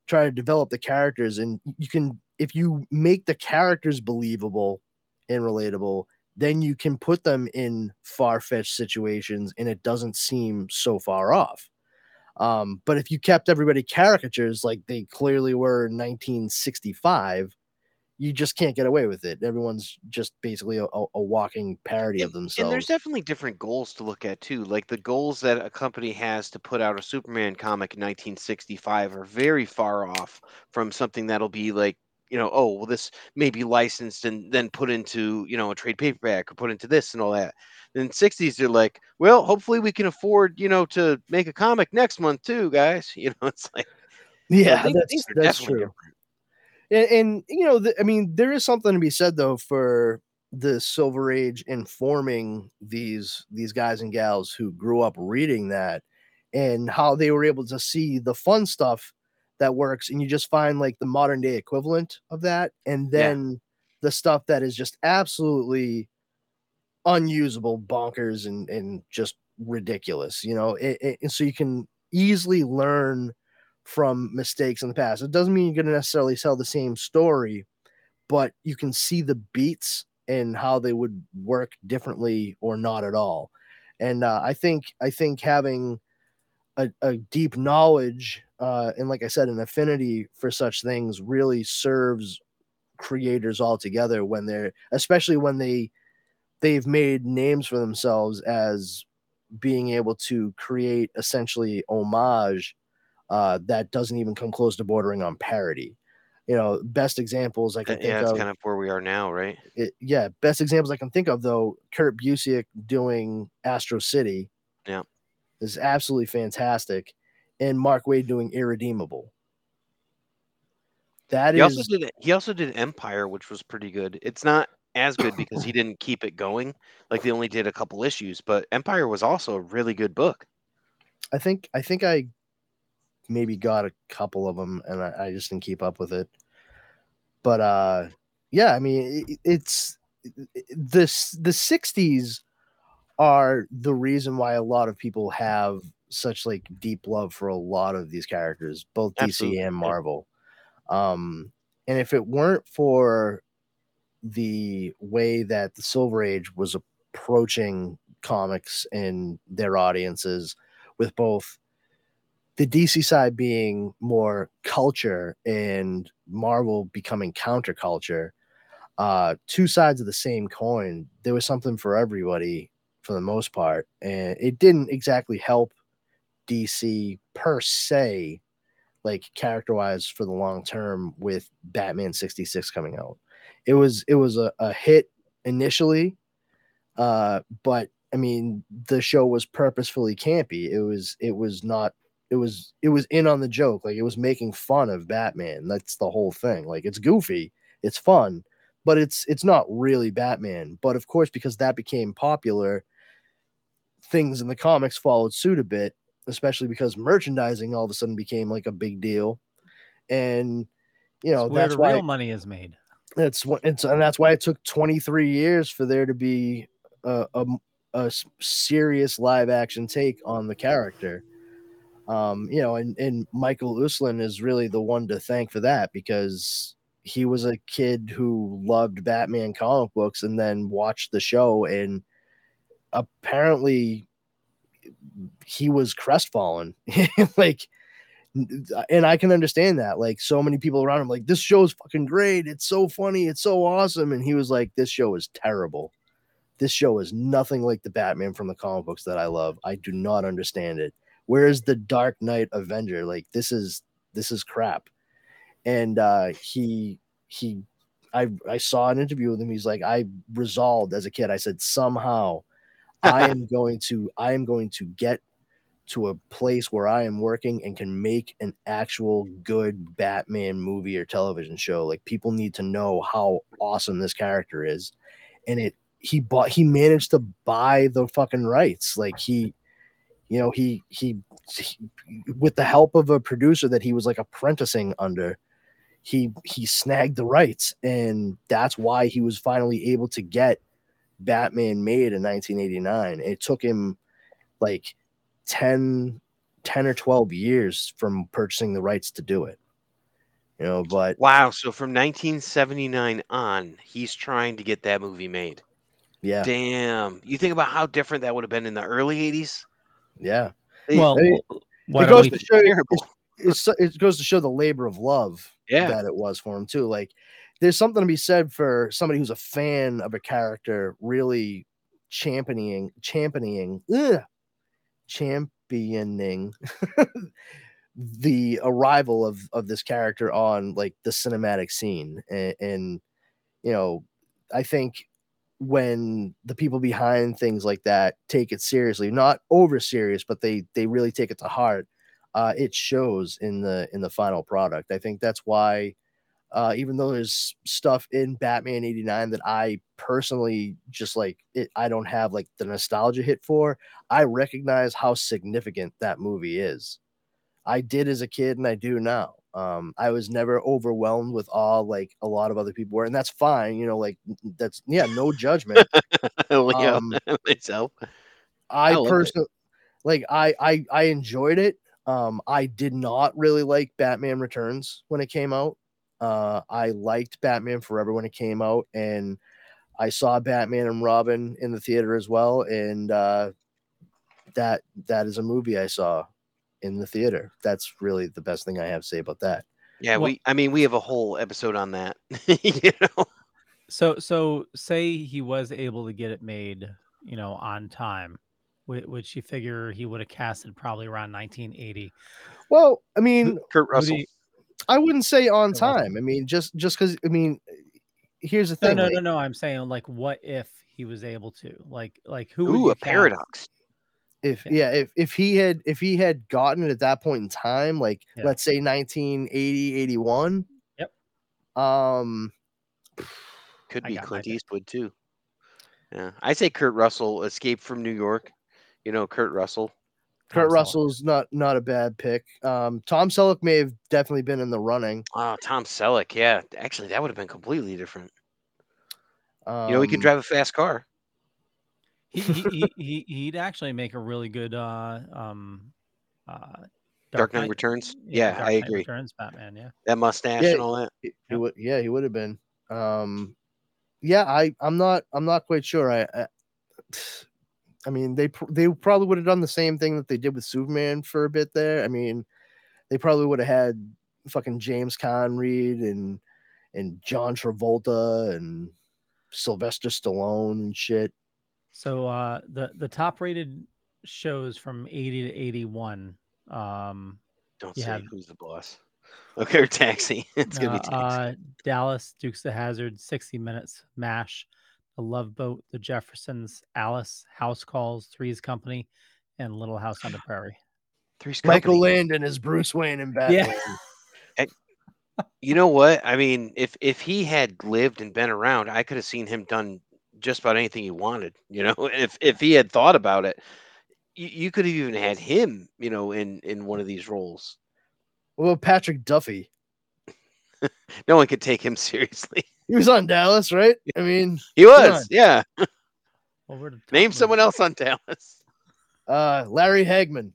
try to develop the characters. And you can if you make the characters believable and relatable then you can put them in far-fetched situations and it doesn't seem so far off um, but if you kept everybody caricatures like they clearly were in 1965 you just can't get away with it everyone's just basically a, a- walking parody of themselves. And there's definitely different goals to look at too. Like the goals that a company has to put out a Superman comic in 1965 are very far off from something that'll be like, you know, oh, well, this may be licensed and then put into, you know, a trade paperback or put into this and all that. Then 60s, they're like, well, hopefully we can afford, you know, to make a comic next month too, guys. [laughs] You know, it's like, yeah things- that's, that's true and, and you know the, i mean there is something to be said though for the silver age informing these these guys and gals who grew up reading that and how they were able to see the fun stuff that works and you just find like the modern day equivalent of that and Yeah. then the stuff that is just absolutely unusable bonkers and and just ridiculous you know it, it- and so you can easily learn from mistakes in the past it doesn't mean you're going to necessarily tell the same story but you can see the beats and how they would work differently or not at all and uh, i think i think having a, a deep knowledge uh, and like i said an affinity for such things really serves creators all together when they're especially when they they've made names for themselves as being able to create essentially homage uh, that doesn't even come close to bordering on parody. You know, best examples I can think Yeah, that's of. kind of where we are now, right? it, yeah, best examples I can think of though. Kurt Busiek doing Astro City, Yeah. Is absolutely fantastic, and Mark Waid doing Irredeemable. That He is, also did he also did Empire, which was pretty good. It's not as good because he didn't keep it going. Like they only did a couple issues, but Empire was also a really good book. I think, I think I maybe got a couple of them, and I, I just didn't keep up with it. But uh, yeah, I mean, it, it's this the '60s are the reason why a lot of people have such like deep love for a lot of these characters, both Absolutely, DC and. Marvel. Um, and if it weren't for the way that the Silver Age was approaching comics and their audiences, with both the DC side being more culture and Marvel becoming counterculture, uh, two sides of the same coin. There was something for everybody for the most part, and it didn't exactly help DC per se like character wise for the long term with Batman 66 coming out. It was it was a, a hit initially, uh, but I mean the show was purposefully campy. It was it was not it was it was in on the joke, like it was making fun of Batman. That's the whole thing. Like it's goofy, it's fun, but it's it's not really Batman. But of course, because that became popular, things in the comics followed suit a bit, especially because merchandising all of a sudden became like a big deal. And you know, It's that's the why real money is made. it's what it's and that's why it took 23 years for there to be a a serious live action take on the character. Um, you know, and, and Michael Uslan is really the one to thank for that because he was a kid who loved Batman comic books and then watched the show and apparently he was crestfallen. [laughs] like and I can understand that. Like so many people around him, like this show's fucking great. It's so funny. It's so awesome. And he was like, this show is terrible. This show is nothing like the Batman from the comic books that I love. I do not understand it. Where's the Dark Knight Avenger? Like this is this is crap. And uh he he I I saw an interview with him. He's like, I resolved as a kid. I said, somehow I am going to I am going to get to a place where I am working and can make an actual good Batman movie or television show. Like people need to know how awesome this character is. And it he bought he managed to buy the fucking rights. Like he you know, he he, he with the help of a producer that he was like apprenticing under, he he snagged the rights and that's why he was finally able to get Batman made in 1989. It took him like 10, 10 or 12 years from purchasing the rights to do it. You know, but Wow. So from 1979 on, he's trying to get that movie made. yeah, Damn. You think about how different that would have been in the early 80s? yeah. Well, I mean, it goes we? to show you, it goes to show the labor of love Yeah. that it was for him too. Like there's something to be said for somebody who's a fan of a character really championing championing ugh, championing [laughs] the arrival of of this character on like the cinematic scene. And, and you know i think when the people behind things like that take it seriously not over serious but they they really take it to heart uh it shows in the in the final product. I think that's why uh, even though there's stuff in Batman 89 that I personally just like it, I don't have like the nostalgia hit for, I recognize how significant that movie is. I did as a kid and I do now. Um, I was never overwhelmed with awe like a lot of other people were, and that's fine, you know, like that's yeah, no judgment. [laughs] yeah, Um, [laughs] myself. I I personally like I I I enjoyed it. Um, I did not really like Batman Returns when it came out. Uh, I liked Batman Forever when it came out, and I saw Batman and Robin in the theater as well. And uh, that that is a movie I saw in the theater. That's really the best thing I have to say about that. Yeah, Well- we. I mean, we have a whole episode on that. [laughs] you know. So, so say he was able to get it made, you know, on time, whi- which you figure he would have casted probably around 1980. Well, I mean, Kurt Who do Russell. You- I wouldn't say on time. I mean, just just because I mean, here's the thing. no, like- no, no. I'm saying like, what if he was able to? Like, like who? Ooh, a cast? paradox. if Yeah. yeah if, if he had if he had gotten it at that point in time like Yeah. let's say 1980 81 Yep. um Could be Clint. Eastwood too. Yeah, I say Kurt Russell, escaped from New York. You know, Kurt Russell. Kurt Tom Selleck. russell's not not a bad pick um tom selleck may have definitely been in the running Oh, Tom Selleck. Yeah, actually, that would have been completely different. um, You know, he could drive a fast car. He, he, he, [laughs] he, he'd actually make a really good, uh, um, uh, Dark Knight Returns? Yeah, Dark I Knight agree. Returns Batman. Yeah. That mustache Yeah. and all that. he, he would yeah he would have been um yeah i i'm not i'm not quite sure i i, I mean they they probably would have done the same thing that they did with superman for a bit there i mean they probably would have had fucking james conread and and john travolta and sylvester stallone and shit So uh, the the top rated shows from 80 to 81. Um, Don't You say have- who's the boss. [laughs] Okay, taxi. [laughs] It's gonna be taxi. uh, Dallas, Dukes of Hazzard, 60 Minutes, MASH, The Love Boat, The Jeffersons, Alice, House Calls, Three's Company, and Little House on the [sighs] Prairie. Three's Michael Company. Landon is Bruce Wayne in Batman. Yeah. [laughs] You know what? I mean, if if he had lived and been around, I could have seen him done just about anything he wanted. You know, [laughs] if if he had thought about it, you, you could have even had him. You know, in in one of these roles. What about Patrick Duffy? [laughs] No one could take him seriously. He was on Dallas, right? I mean, He was, yeah. [laughs] Over to Name someone else on Dallas. uh, Larry Hagman.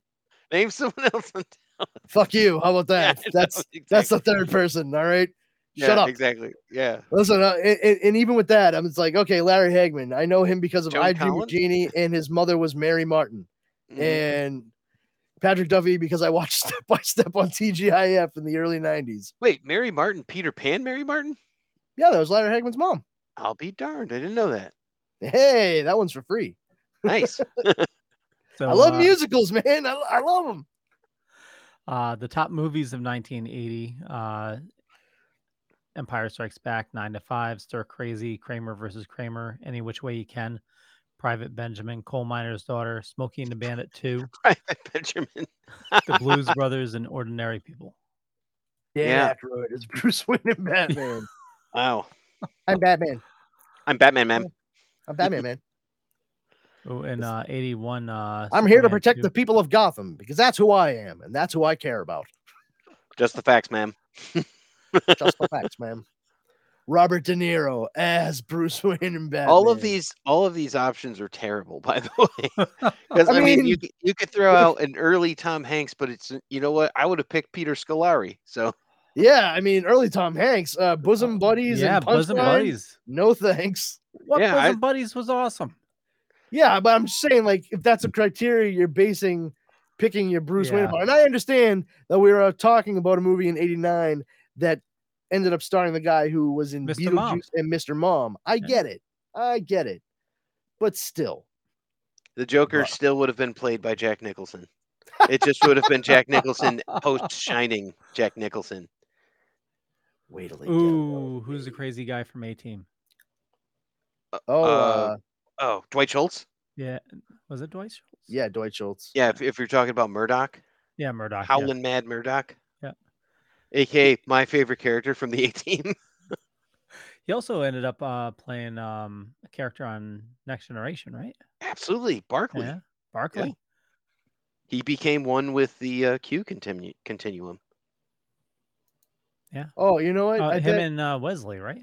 Name someone [laughs] else on. Dallas. Fuck you. How about Yeah, that? I know, that's that's the third person. All right. Yeah, Shut up. Exactly. Yeah. Listen, uh, and, and- and even with that, I'm just like, okay, Larry Hagman. I know him because of Joan I Dream of Collins? Genie, and his mother was Mary Martin. Mhm. And Patrick Duffy because I watched [laughs] Step by Step on TGIF in the early '90s. Wait, Mary Martin, Peter Pan, Mary Martin? Yeah, that was Larry Hagman's mom. I'll be darned. I didn't know that. Hey, that one's for free. Nice. [laughs] So, I love uh, musicals, man. I, I love them. Uh, the top movies of 1980 uh, Empire Strikes Back, Nine to Five, Stir Crazy, Kramer versus Kramer, Any Which Way You Can, Private Benjamin, Coal Miner's Daughter, Smokey and the Bandit 2, [laughs] Private Benjamin. [laughs] The Blues Brothers, and Ordinary People. Dan Yeah. Aykroyd is Bruce Wayne and Batman. Wow. I'm Batman. I'm Batman, man. [laughs] I'm Batman, man. Oh, and uh, 81. Uh, I'm here to protect 2. the people of Gotham because that's who I am and that's who I care about. Just the facts, ma'am. [laughs] Just the [laughs] facts, ma'am. Robert De Niro as Bruce Wayne and Batman. All of these, all of these options are terrible, by the way. Because I I, mean, you mean- c- you could throw out an early Tom Hanks, but it's you know what? I would have picked Peter Scolari. So Yeah, I mean, early Tom Hanks, uh, bosom buddies. Yeah, and Bosom Punchline? Buddies. No thanks. What Yeah, I- Bosom Buddies was awesome. Yeah, but I'm just saying, like, if that's a criteria you're basing picking your Bruce Wayne upon, and I understand that we were uh, talking about a movie in '89 that ended up starring the guy who was in Mr. Mom. Beetlejuice and Mr. Mom. I Yeah. get it, I get it, but still, the Joker Right. still would have been played by Jack Nicholson. It just would have been Jack [laughs] Nicholson post Shining. Jack Nicholson. Wait till they get Ooh, who's the crazy guy from A Team? Oh, Uh, uh, Oh, Dwight Schultz. Yeah, was it Dwight Schultz? yeah, Dwight Schultz. Yeah, if, if you're talking about Murdock, yeah, Murdock. yeah. Mad Murdock. Yeah. AKA my favorite character from the A Team. [laughs] He also ended up uh, playing um, a character on Next Generation, right? Absolutely, Barclay. Yeah, Barclay. He became one with the uh, Q continu- continuum. Oh, you know what? Uh, I him bet- and uh, Wesley, right?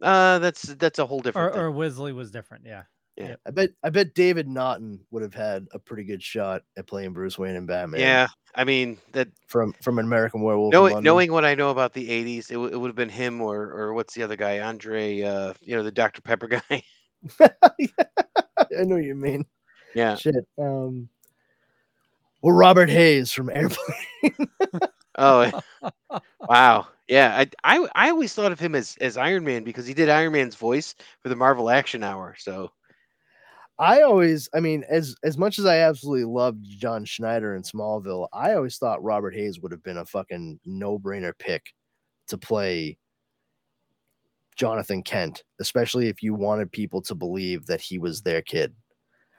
Uh, that's that's a whole Or, different. thing. or Wesley was different. Yeah. Yeah. I bet I bet David Naughton would have had a pretty good shot at playing Bruce Wayne and Batman. yeah, I mean that from from an American Werewolf. in knowing knowing what I know about the '80s, it, w- it would have been him or or what's the other guy, Andre? Uh, you know the Dr Pepper guy. [laughs] [laughs] I know what you mean. yeah. Shit. Um. Well, Robert Hays from Airplane. [laughs] Oh, eh, wow. Yeah, I, I I always thought of him as as Iron Man because he did Iron Man's voice for the Marvel Action Hour. So I always, I mean, as as much as I absolutely loved John Schneider in Smallville, I always thought Robert Hays would have been a fucking no brainer pick to play Jonathan Kent, especially if you wanted people to believe that he was their kid.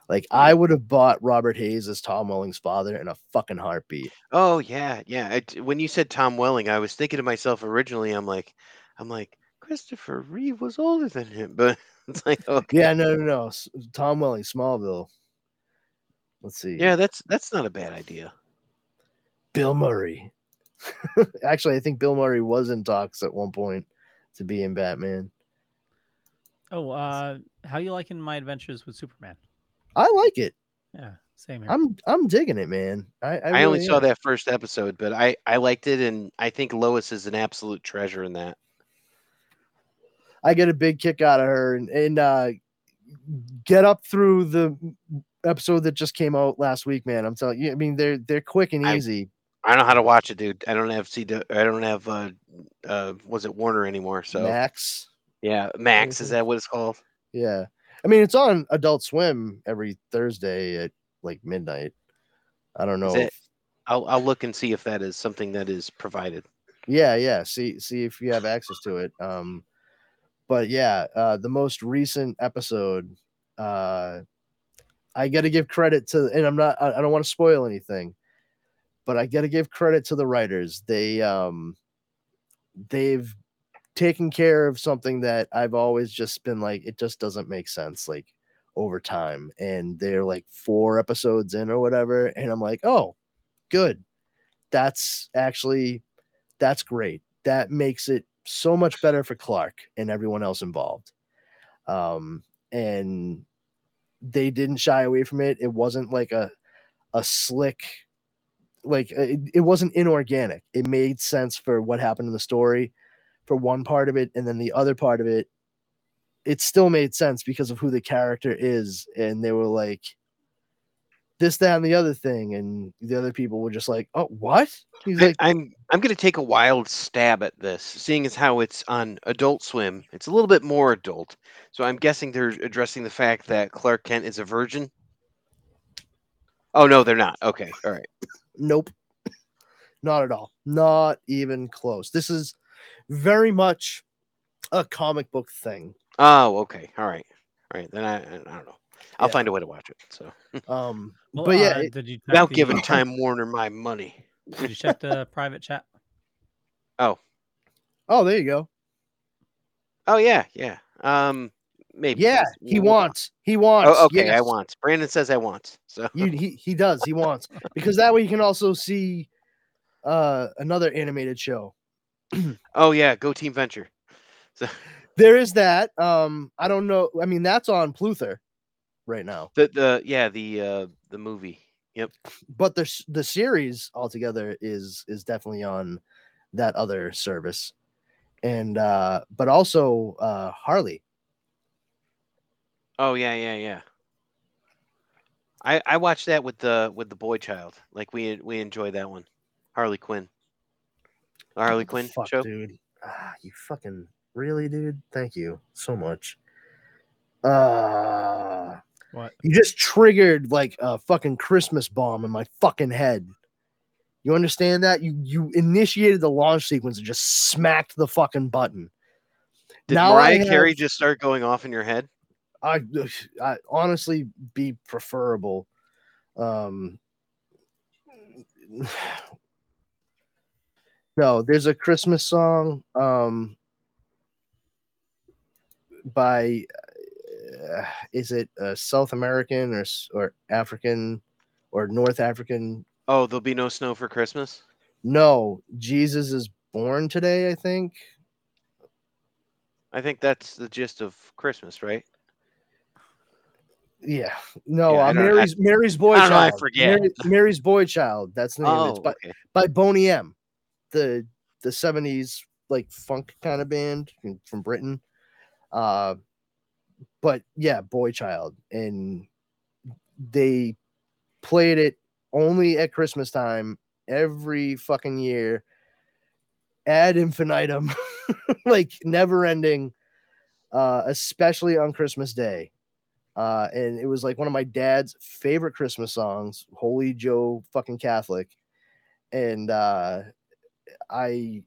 Like I would have bought Robert Hays as Tom Welling's father in a fucking heartbeat. Oh yeah, yeah. I d when you said Tom Welling, I was thinking to myself originally. I'm like, I'm like Christopher Reeve was older than him, [laughs] but it's like, okay, Yeah, no, no, no. Tom Welling, Smallville. Let's see. yeah, that's that's not a bad idea. Bill Murray. [laughs] Actually, I think Bill Murray was in talks at one point to be in Batman. Oh, uh, how you liking my adventures with Superman? I like it. Yeah, same here. I'm I'm digging it, man. I, I, I, only really saw that first episode, but I I liked it, and I think Lois is an absolute treasure in that. I get a big kick out of her and, and uh get up through the episode that just came out last week, man. I'm telling you, I mean they're they're quick and easy. I don't know how to watch it, dude. I don't have C. I don't have uh uh was it Warner anymore? So Max. yeah, Max is Mhm. that what it's called? Yeah. I mean it's on Adult Swim every Thursday at like midnight. I don't know if I'll I'll look and see if that is something that is provided. Yeah, yeah. See see if you have access to it. Um but yeah, uh the most recent episode uh I got to give credit to and I'm not I, I don't want to spoil anything. But I got to give credit to the writers. They um they've taken care of something that I've always just been like it just doesn't make sense like over time and they're like four episodes in or whatever and I'm like, "Oh, good. That's actually that's great. That makes it so much better for Clark and everyone else involved. Um, and they didn't shy away from it. It wasn't like a a slick, like it, it wasn't inorganic. It made sense for what happened in the story for one part of it, and then the other part of it, it still made sense because of who the character is. And they were like, this, that, and the other thing, and the other people were just like, "Oh, what?" He's like, I'm I'm going to take a wild stab at this, seeing as how it's on Adult Swim. It's a little bit more adult, so I'm guessing they're addressing the fact that Clark Kent is a virgin. Oh no, they're not. Okay, all right. Nope. Not at all. Not even close. This is very much a comic book thing. Oh, okay, all right, all right. Then I I don't know. I'll Yeah. find a way to watch it. So [laughs] Um, Well, but yeah, uh, did you without the- giving Time Warner my money. Did you check the [laughs] private chat? oh, oh, there you go. Oh yeah, yeah. Um, maybe. Yeah, yes. he We'll- wants. He wants. Oh, okay. I want. Brandon says I want. So You, he he does. He wants [laughs] because that way you can also see uh another animated show. [clears throat] oh yeah, go Team Venture. [laughs] So There is that. Um, I don't know. I mean, that's on Pluther right now, the the yeah the uh the movie. Yep. but the the series altogether is is definitely on that other service, and uh, but also uh Harley. Oh yeah, yeah, yeah. I I watched that with the with the boy child. Like we we enjoy that one. Harley Quinn. The Harley Quinn fuck, show. dude. Ah, you fucking really, dude. Thank you so much. Uh What? you just triggered like a fucking Christmas bomb in my fucking head. You understand that? You you initiated the launch sequence and just smacked the fucking button. Did Now I Mariah Carey just start going off in your head? I, I honestly be preferable. Um, no, there's a Christmas song um, by uh, is it uh, South American or or African or North African? Oh, there'll be no snow for Christmas. No, Jesus is born today. I think. I think that's the gist of Christmas, right? Yeah, no, Yeah, uh, don't- I- Mary's Mary's boy I don't know, I child. forget. Mary- Mary's boy child. That's the name. it. Oh, It's by, okay. by Boney M, the the seventies like funk kind of band from- from Britain. Uh, but yeah, boy child, and they played it only at Christmas time every fucking year, ad infinitum, [laughs] like never ending. Uh, especially on Christmas Day. Uh, and it was like one of my dad's favorite Christmas songs, Holy Joe fucking Catholic. And uh, I,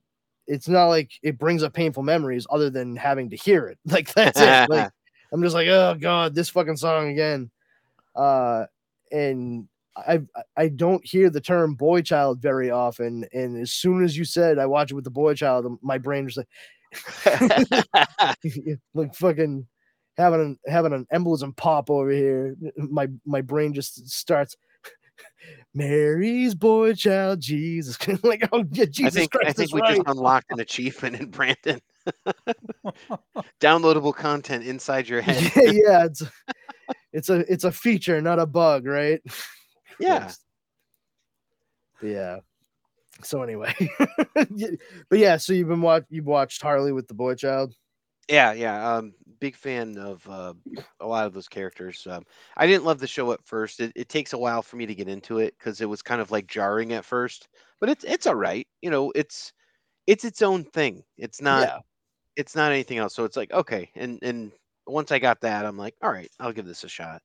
it's not like it brings up painful memories other than having to hear it. [laughs] Like that's it. [laughs] Like I'm just like, oh god, this fucking song again. Uh, and I I don't hear the term boy child very often. And as soon as you said I watch it with the boy child, my brain was like, [laughs] like fucking having an having an embolism pop over here. My my brain just starts. Mary's boy child, Jesus, [laughs] like oh yeah, Jesus I think Christ, I think we right. just unlocked an achievement in Brandon. [laughs] Downloadable content inside your [laughs] head. yeah, yeah, it's it's a it's a feature, not a bug, right? Yeah. Yeah. So anyway, but yeah, so you've been watch you've watched Harley with the boy child. Yeah, yeah. Um, big fan of uh, a lot of those characters. Um, I didn't love the show at first. It, it takes a while for me to get into it because it was kind of like jarring at first. But it's it's all right. You know, it's it's its own thing. It's not yeah, it's not anything else. So it's like okay. And and once I got that, I'm like, all right, I'll give this a shot.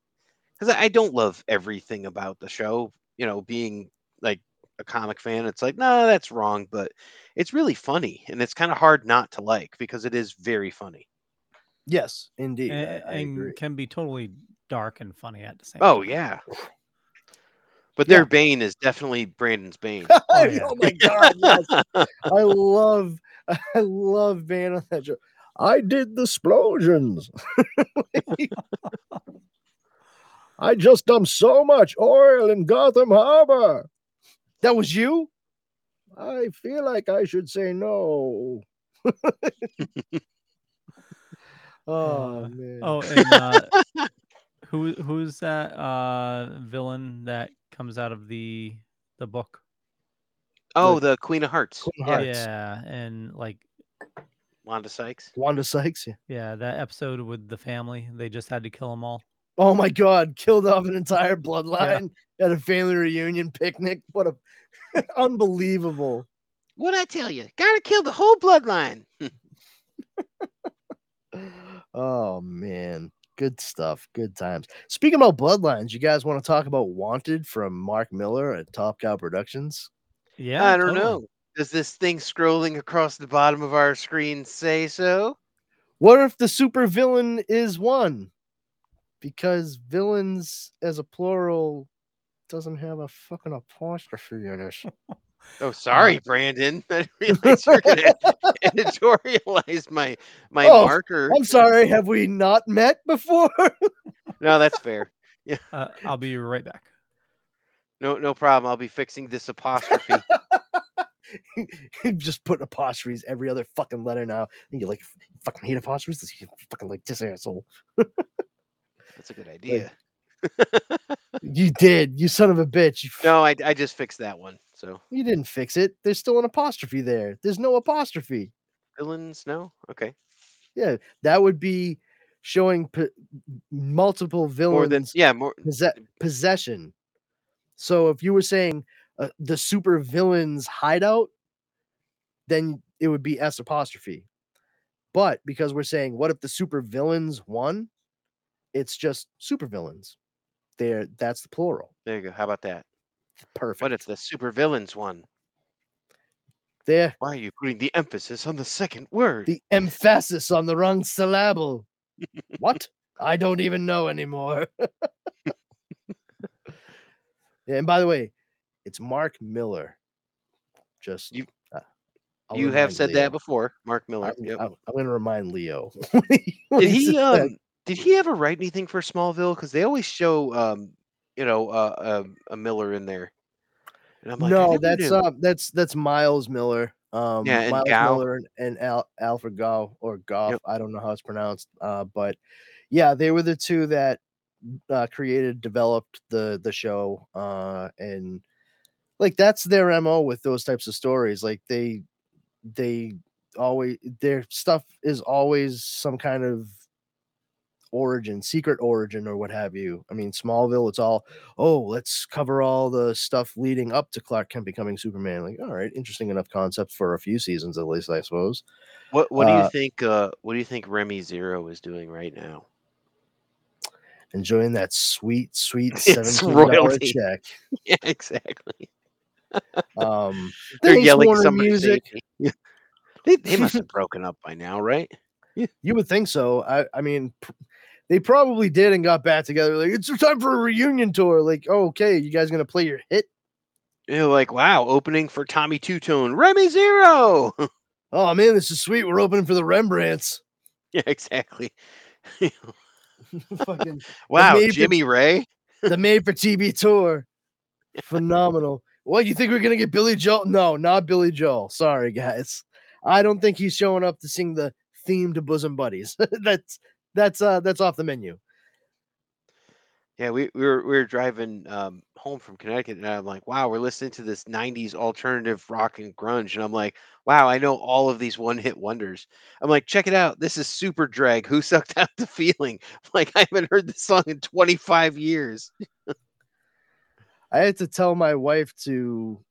Because I, I don't love everything about the show. You know, being like a comic fan, it's like, no, that's wrong. But it's really funny, and it's kind of hard not to like because it is very funny. Yes, indeed. and, I, I agree. and can be totally dark and funny at the same Oh time. yeah. [laughs] But Yeah. their Bane is definitely Brandon's Bane. [laughs] Oh, oh, yeah. my god, yes. I love I love Van on that show. I did the explosions. [laughs] I just dumped so much oil in Gotham Harbor. That was you? I feel like I should say no. [laughs] oh Uh, man. Oh, and uh, [laughs] who who's that uh villain that comes out of the the book? oh, the Queen of Hearts. Queen of Yeah, Hearts. Yeah, and like Wanda Sykes. Wanda Sykes. yeah. yeah, that episode with the family, they just had to kill them all. Oh my god, killed off an entire bloodline at a family reunion picnic. What a [laughs] unbelievable. What'd I tell you? Gotta kill the whole bloodline. [laughs] Oh man, good stuff. Good times. Speaking about bloodlines, you guys want to talk about Wanted from Mark Millar at Top Cow Productions? Yeah, I don't totally. know. Does this thing scrolling across the bottom of our screen say so? What if the super villain is one? Because villains as a plural doesn't have a fucking apostrophe in it. [laughs] Oh, sorry, Brandon. [laughs] I didn't [laughs] realize you were gonna editorialize my my Oh, marker. I'm sorry, have we not met before? No, that's fair. Uh, I'll be right back. No, no problem. I'll be fixing this apostrophe. just put apostrophes every other fucking letter now. And you like fucking hate apostrophes? You fucking like this asshole. That's a good idea. You did, you son of a bitch. No, I, I just fixed that one. So you didn't fix it. There's still an apostrophe there. There's no apostrophe. villains, no, okay. Yeah, that would be showing p- multiple villains More than yeah, more. posse- possession. So if you were saying uh, the super villains hideout, then it would be S apostrophe. But because we're saying what if the super villains won, it's just super villains. There, that's the plural. There you go. How about that? Perfect. What if the super villains won? there? Why are you putting the emphasis on the second word? The emphasis on the wrong syllable. [laughs] what? I don't even know anymore. [laughs] Yeah, and by the way, it's Mark Millar. Just You- uh, you have said Leo. that before, Mark Millar. Yep. I'm, I'm going to remind Leo. [laughs] Did he um did he ever write anything for Smallville? Because they always show um you know uh, um, a Miller in there. And I'm like, no, that's knew. uh, that's that's Miles Millar. Um, Yeah, and Miles. Millar and, and Al, Alfred Gough or Goff. I don't know how it's pronounced. Uh, but yeah, they were the two that uh, created, developed the the show. Uh, and like that's their mo with those types of stories. Like they they always their stuff is always some kind of origin, secret origin, or what have you. I mean, Smallville, it's all, oh, let's cover all the stuff leading up to Clark Kent becoming Superman. Like, all right, interesting enough concept for a few seasons at least, I suppose. What what do you uh, think uh what do you think Remy Zero is doing right now? Enjoying that sweet, sweet [laughs] It's seventeen dollar royalty. check. [laughs] Yeah, exactly. Um, [laughs] They're yelling Warner somebody Music. they they must have broken up by now, right? You would think so. I, I mean, pr- they probably did and got back together. Like, it's time for a reunion tour. Like, oh, okay, you guys gonna play your hit? You're like, wow, opening for Tommy Tutone, Remy Zero. [laughs] Oh man, this is sweet. We're opening for the Rembrandts. [laughs] yeah, exactly. [laughs] Fucking wow, Jimmy Ray. the made for TV tour. Phenomenal. What do you think we're gonna get Billy Joel? No, not Billy Joel. Sorry, guys. I don't think he's showing up to sing the theme to Bosom Buddies. that's that's uh that's off the menu. Yeah, we, we were we were driving um, home from Connecticut, and I'm like, wow, we're listening to this '90s alternative rock and grunge, and I'm like, wow, I know all of these one-hit wonders. I'm like, check it out, this is Superdrag. Who sucked out the feeling? [laughs] Like, I haven't heard this song in 25 years. I had to tell my wife to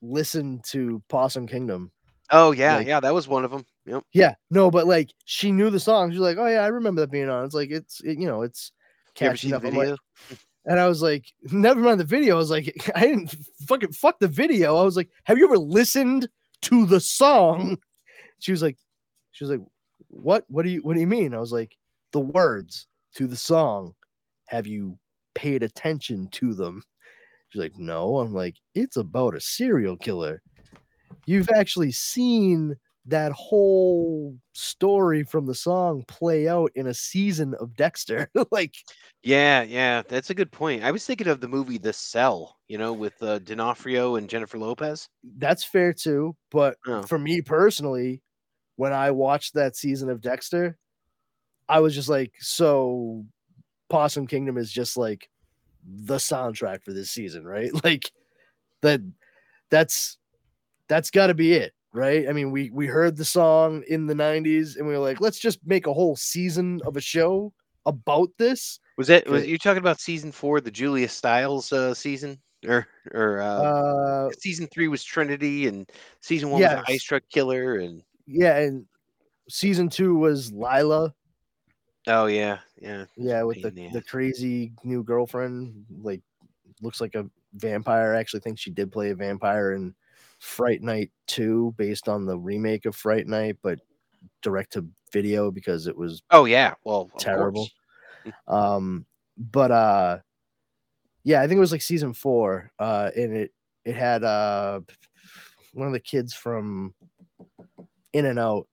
listen to Possum Kingdom. Oh yeah, Like- yeah, that was one of them. Yep. Yeah, no, but like she knew the song. She's like, "Oh yeah, I remember that being on." It's like it's it, you know it's You ever catchy seen the enough. Like, video? And I was like, [laughs] never mind the video. I was like, [laughs] I didn't fucking fuck the video. I was like, have you ever listened to the song? She was like, she was like, what? What do you what do you mean? I was like, the words to the song. Have you paid attention to them? She's like, no. I'm like, it's about a serial killer. You've actually seen that whole story from the song play out in a season of Dexter. [laughs] like, Yeah, yeah, that's a good point. I was thinking of the movie The Cell, you know, with uh, D'Onofrio and Jennifer Lopez. that's fair too. But Oh. for me personally, when I watched that season of Dexter, I was just like, so Possum Kingdom is just like the soundtrack for this season, right? [laughs] Like that that's that's got to be it, right? I mean, we we heard the song in the 90s and we were like, let's just make a whole season of a show about this. Was that was you talking about season four, the Julia Stiles uh, season, or or uh, Uh season three was Trinity, and season one was yes. the Ice Truck Killer, and yeah, and season 2 was Lila, oh yeah, yeah, yeah, with the the crazy new girlfriend, like looks like a vampire. I actually think she did play a vampire in Fright Night 2 based on the remake of Fright Night, but direct to video because it was oh yeah, well, Terrible. [laughs] um but uh yeah, I think it was like season 4 uh and it it had uh one of the kids from In and Out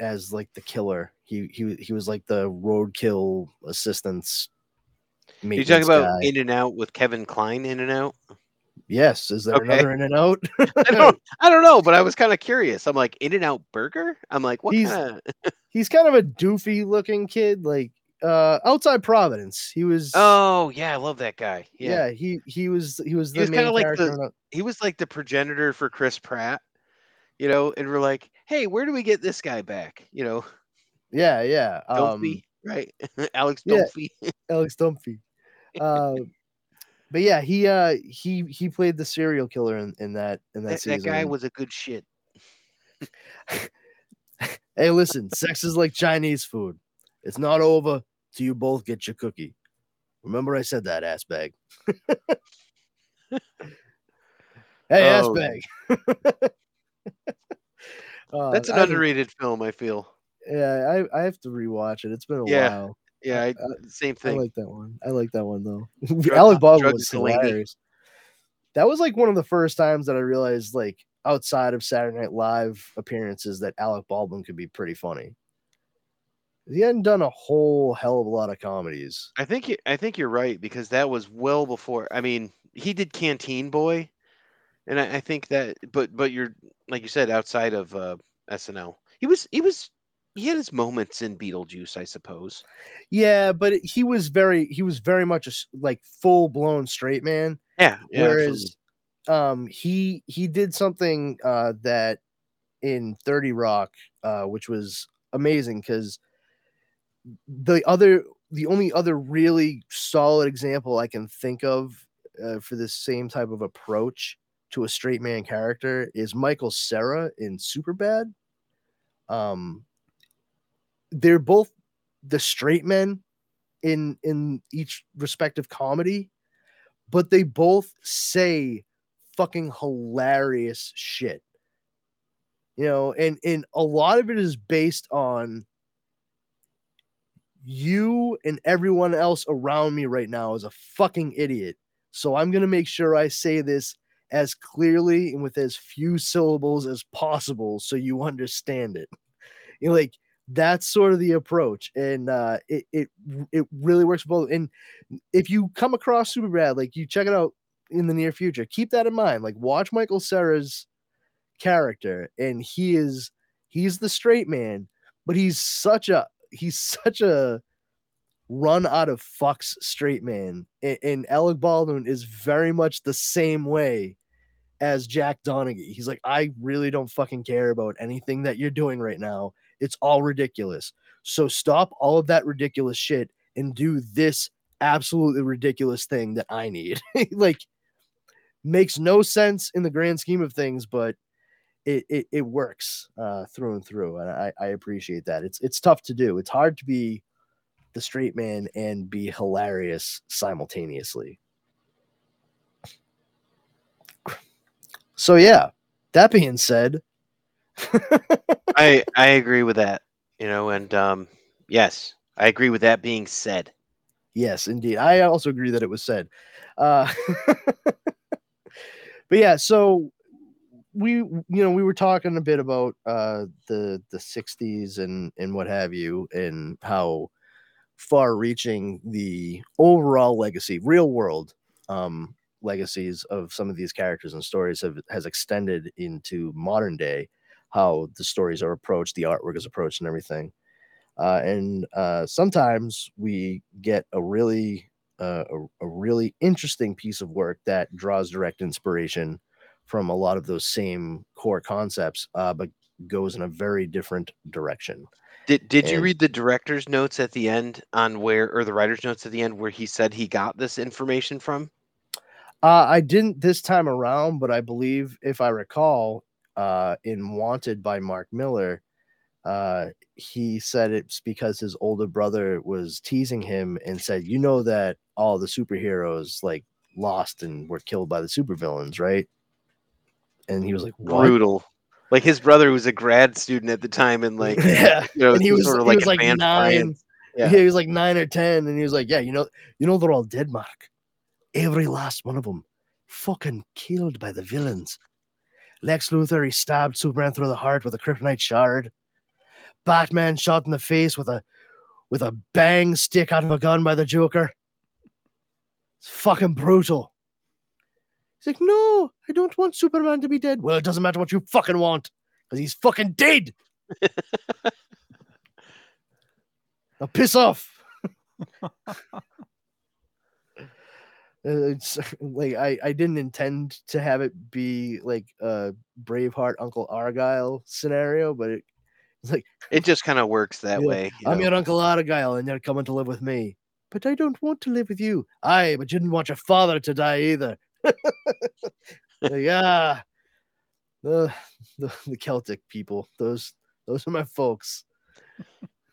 as like the killer. He he he was like the roadkill assistance You talking about guy. In and Out with Kevin Kline? In and Out? Yes, is there Okay. another In and Out? [laughs] I don't, [laughs] I don't know, but I was kind of curious. I'm like In and Out Burger. I'm like, what He's- kind of? [laughs] He's kind of a doofy looking kid, like uh outside Providence. He was Oh yeah, I love that guy. Yeah, yeah, he he was he was He the was main kinda like the- he was like the progenitor for Chris Pratt. You know, and we're like, hey, where do we get this guy back? You know, yeah, yeah. Um, Dunphy, right? Alex yeah. Alex Dunphy. Uh, but yeah, he uh he he played the serial killer in, in that in that, That, season. that guy was a good shit. [laughs] Hey, listen, sex is like Chinese food. It's not over till you both get your cookie. Remember, I said that, ass bag. [laughs] hey, ass Oh. bag. [laughs] Uh, That's an I underrated film. I feel. Yeah, I, I have to rewatch it. It's been a Yeah, while. Yeah, I, same I like that one. I like that one though. [laughs] Drug- Alec Baldwin was hilarious. That was like one of the first times that I realized, like outside of Saturday Night Live appearances, that Alec Baldwin could be pretty funny. He hadn't done a whole hell of a lot of comedies. I think you, I think you're right because that was well before. I mean, he did Canteen Boy, and I, I think that. But but you're like you said, outside of uh, SNL, he was he was he had his moments in Beetlejuice, I suppose. Yeah, but he was very he was very much a like full blown straight man. Yeah. yeah Whereas um he he did something uh that in 30 Rock, uh, which was amazing because the other the only other really solid example I can think of uh, for this same type of approach to a straight man character is Michael Cera in Superbad. Um, they're both the straight men in in each respective comedy, but they both say fucking hilarious shit. You know, and and a lot of it is based on you and everyone else around me right now is a fucking idiot. So I'm going to make sure I say this as clearly and with as few syllables as possible so you understand it. [laughs] You know, like that's sort of the approach and uh it it it really works both and if you come across super bad like you check it out in the near future keep that in mind like watch michael cera's character and he is he's the straight man but he's such a he's [laughs] such a run out of fucks straight man and, and alec baldwin is very much the same way as jack donaghy. He's like i really don't fucking care about anything that you're doing right now it's all ridiculous so stop all of that ridiculous shit and do this absolutely ridiculous thing that i need [laughs] like makes no sense in the grand scheme of things but it, it, it works uh, through and through, and I, I appreciate that. It's it's tough to do. It's hard to be the straight man and be hilarious simultaneously. So yeah, that being said, I I agree with that. You know, and um, yes, I agree with that being said. yes, indeed. I also agree that it was said. Uh, [laughs] but yeah, so we you know we were talking a bit about uh the the 60s and and what have you and how far reaching the overall legacy real world um legacies of some of these characters and stories have has extended into modern day how the stories are approached the artwork is approached and everything uh and uh sometimes we get a really uh, a, a really interesting piece of work that draws direct inspiration from a lot of those same core concepts, uh, but goes in a very different direction. Did Did you read the director's notes at the end on where, or the writer's notes at the end where he said he got this information from? Uh, I didn't this time around, but I believe, if I recall, uh, in Wanted by Mark Millar, uh, he said it's because his older brother was teasing him and said, "You know that all the superheroes like lost and were killed by the supervillains, right?" And he was like, "What?" Brutal. Like his brother was a grad student at the time, and like [laughs] yeah, you know, and he was sort of like like nine. Yeah. he was like nine or ten, and he was like, "Yeah, you know, you know, they're all dead, Mark. Every last one of them, fucking killed by the villains. Lex Luthor, he stabbed Superman through the heart with a kryptonite shard. Batman shot in the face with a with a bang stick out of a gun by the Joker. It's fucking brutal." He's like, "No, I don't want Superman to be dead." Well, it doesn't matter what you fucking want, because he's fucking dead. [laughs] Now piss off. [laughs] Uh, it's [laughs] like I, I didn't intend to have it be like a Braveheart Uncle Argyle scenario, but it, it's [laughs] like It just kind of works [laughs] that Yeah, way. you I'm know. your Uncle Argyle and you're coming to live with me. But I don't want to live with you. Aye, but you didn't want your father to die either. yeah. The, the the Celtic people. Those those are my folks.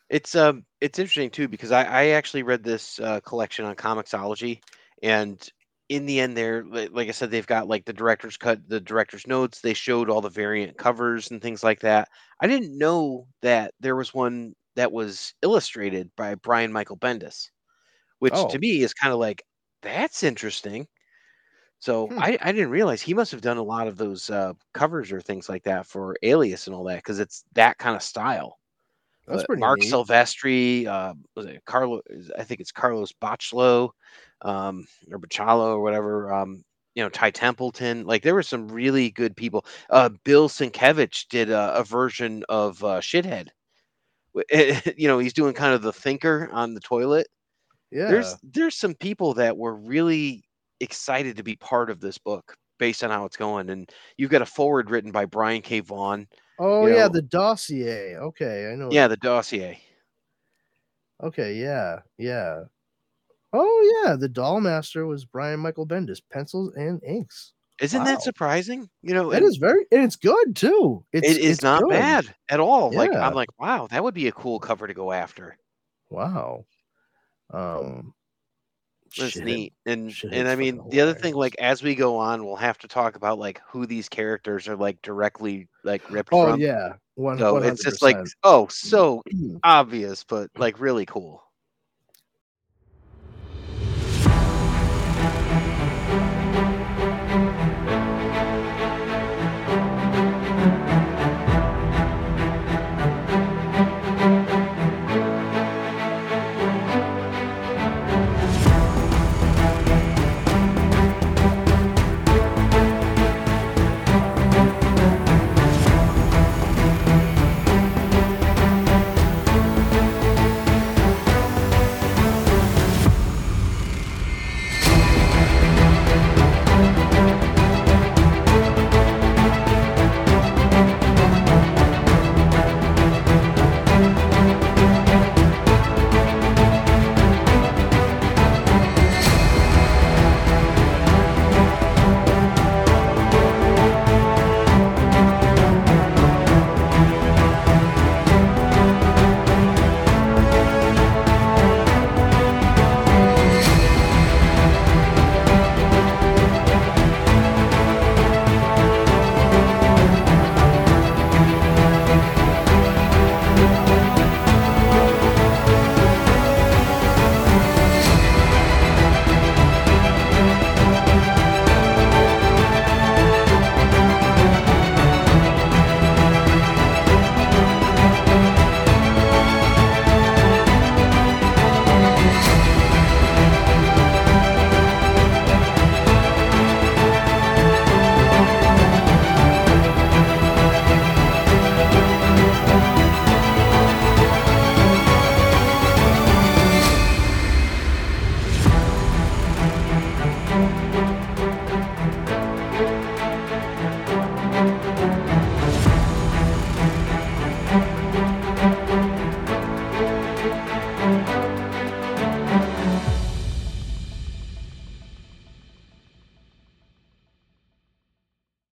It's um it's interesting too because I, I actually read this uh, collection on Comixology, and in the end, there, li- like I said, they've got like the director's cut, the director's notes. They showed all the variant covers and things like that. I didn't know that there was one that was illustrated by Brian Michael Bendis, which Oh. to me is kind of like that's interesting. So Hmm. I, I didn't realize he must have done a lot of those uh, covers or things like that for Alias and all that because it's that kind of style. That's pretty Mark neat. Silvestri, uh, was it Carlo? I think it's Carlos Bachlo, um, or Bachalo or whatever. Um, you know, Ty Templeton. Like there were some really good people. Uh, Bill Sienkiewicz did a, a version of uh, Shithead. [laughs] You know, he's doing kind of the thinker on the toilet. Yeah. There's there's some people that were really excited to be part of this book based on how it's going, and you've got a forward written by Brian K. Vaughan. Oh you yeah, know- the dossier. Okay, I know. Yeah, the dossier. Okay, yeah, yeah. Oh yeah, the doll master was Brian Michael Bendis, pencils and inks. Isn't Wow. that surprising? You know, it is very, and it's good too. It's, it is it's not good. bad at all. Like I'm like, wow, that would be a cool cover to go after. Wow. Um, That's shit. neat. And Shithead's and I mean, the other thing, like as we go on, we'll have to talk about like who these characters are like directly like ripped Oh from. yeah, one. So it's just like, oh, so obvious, but like really cool.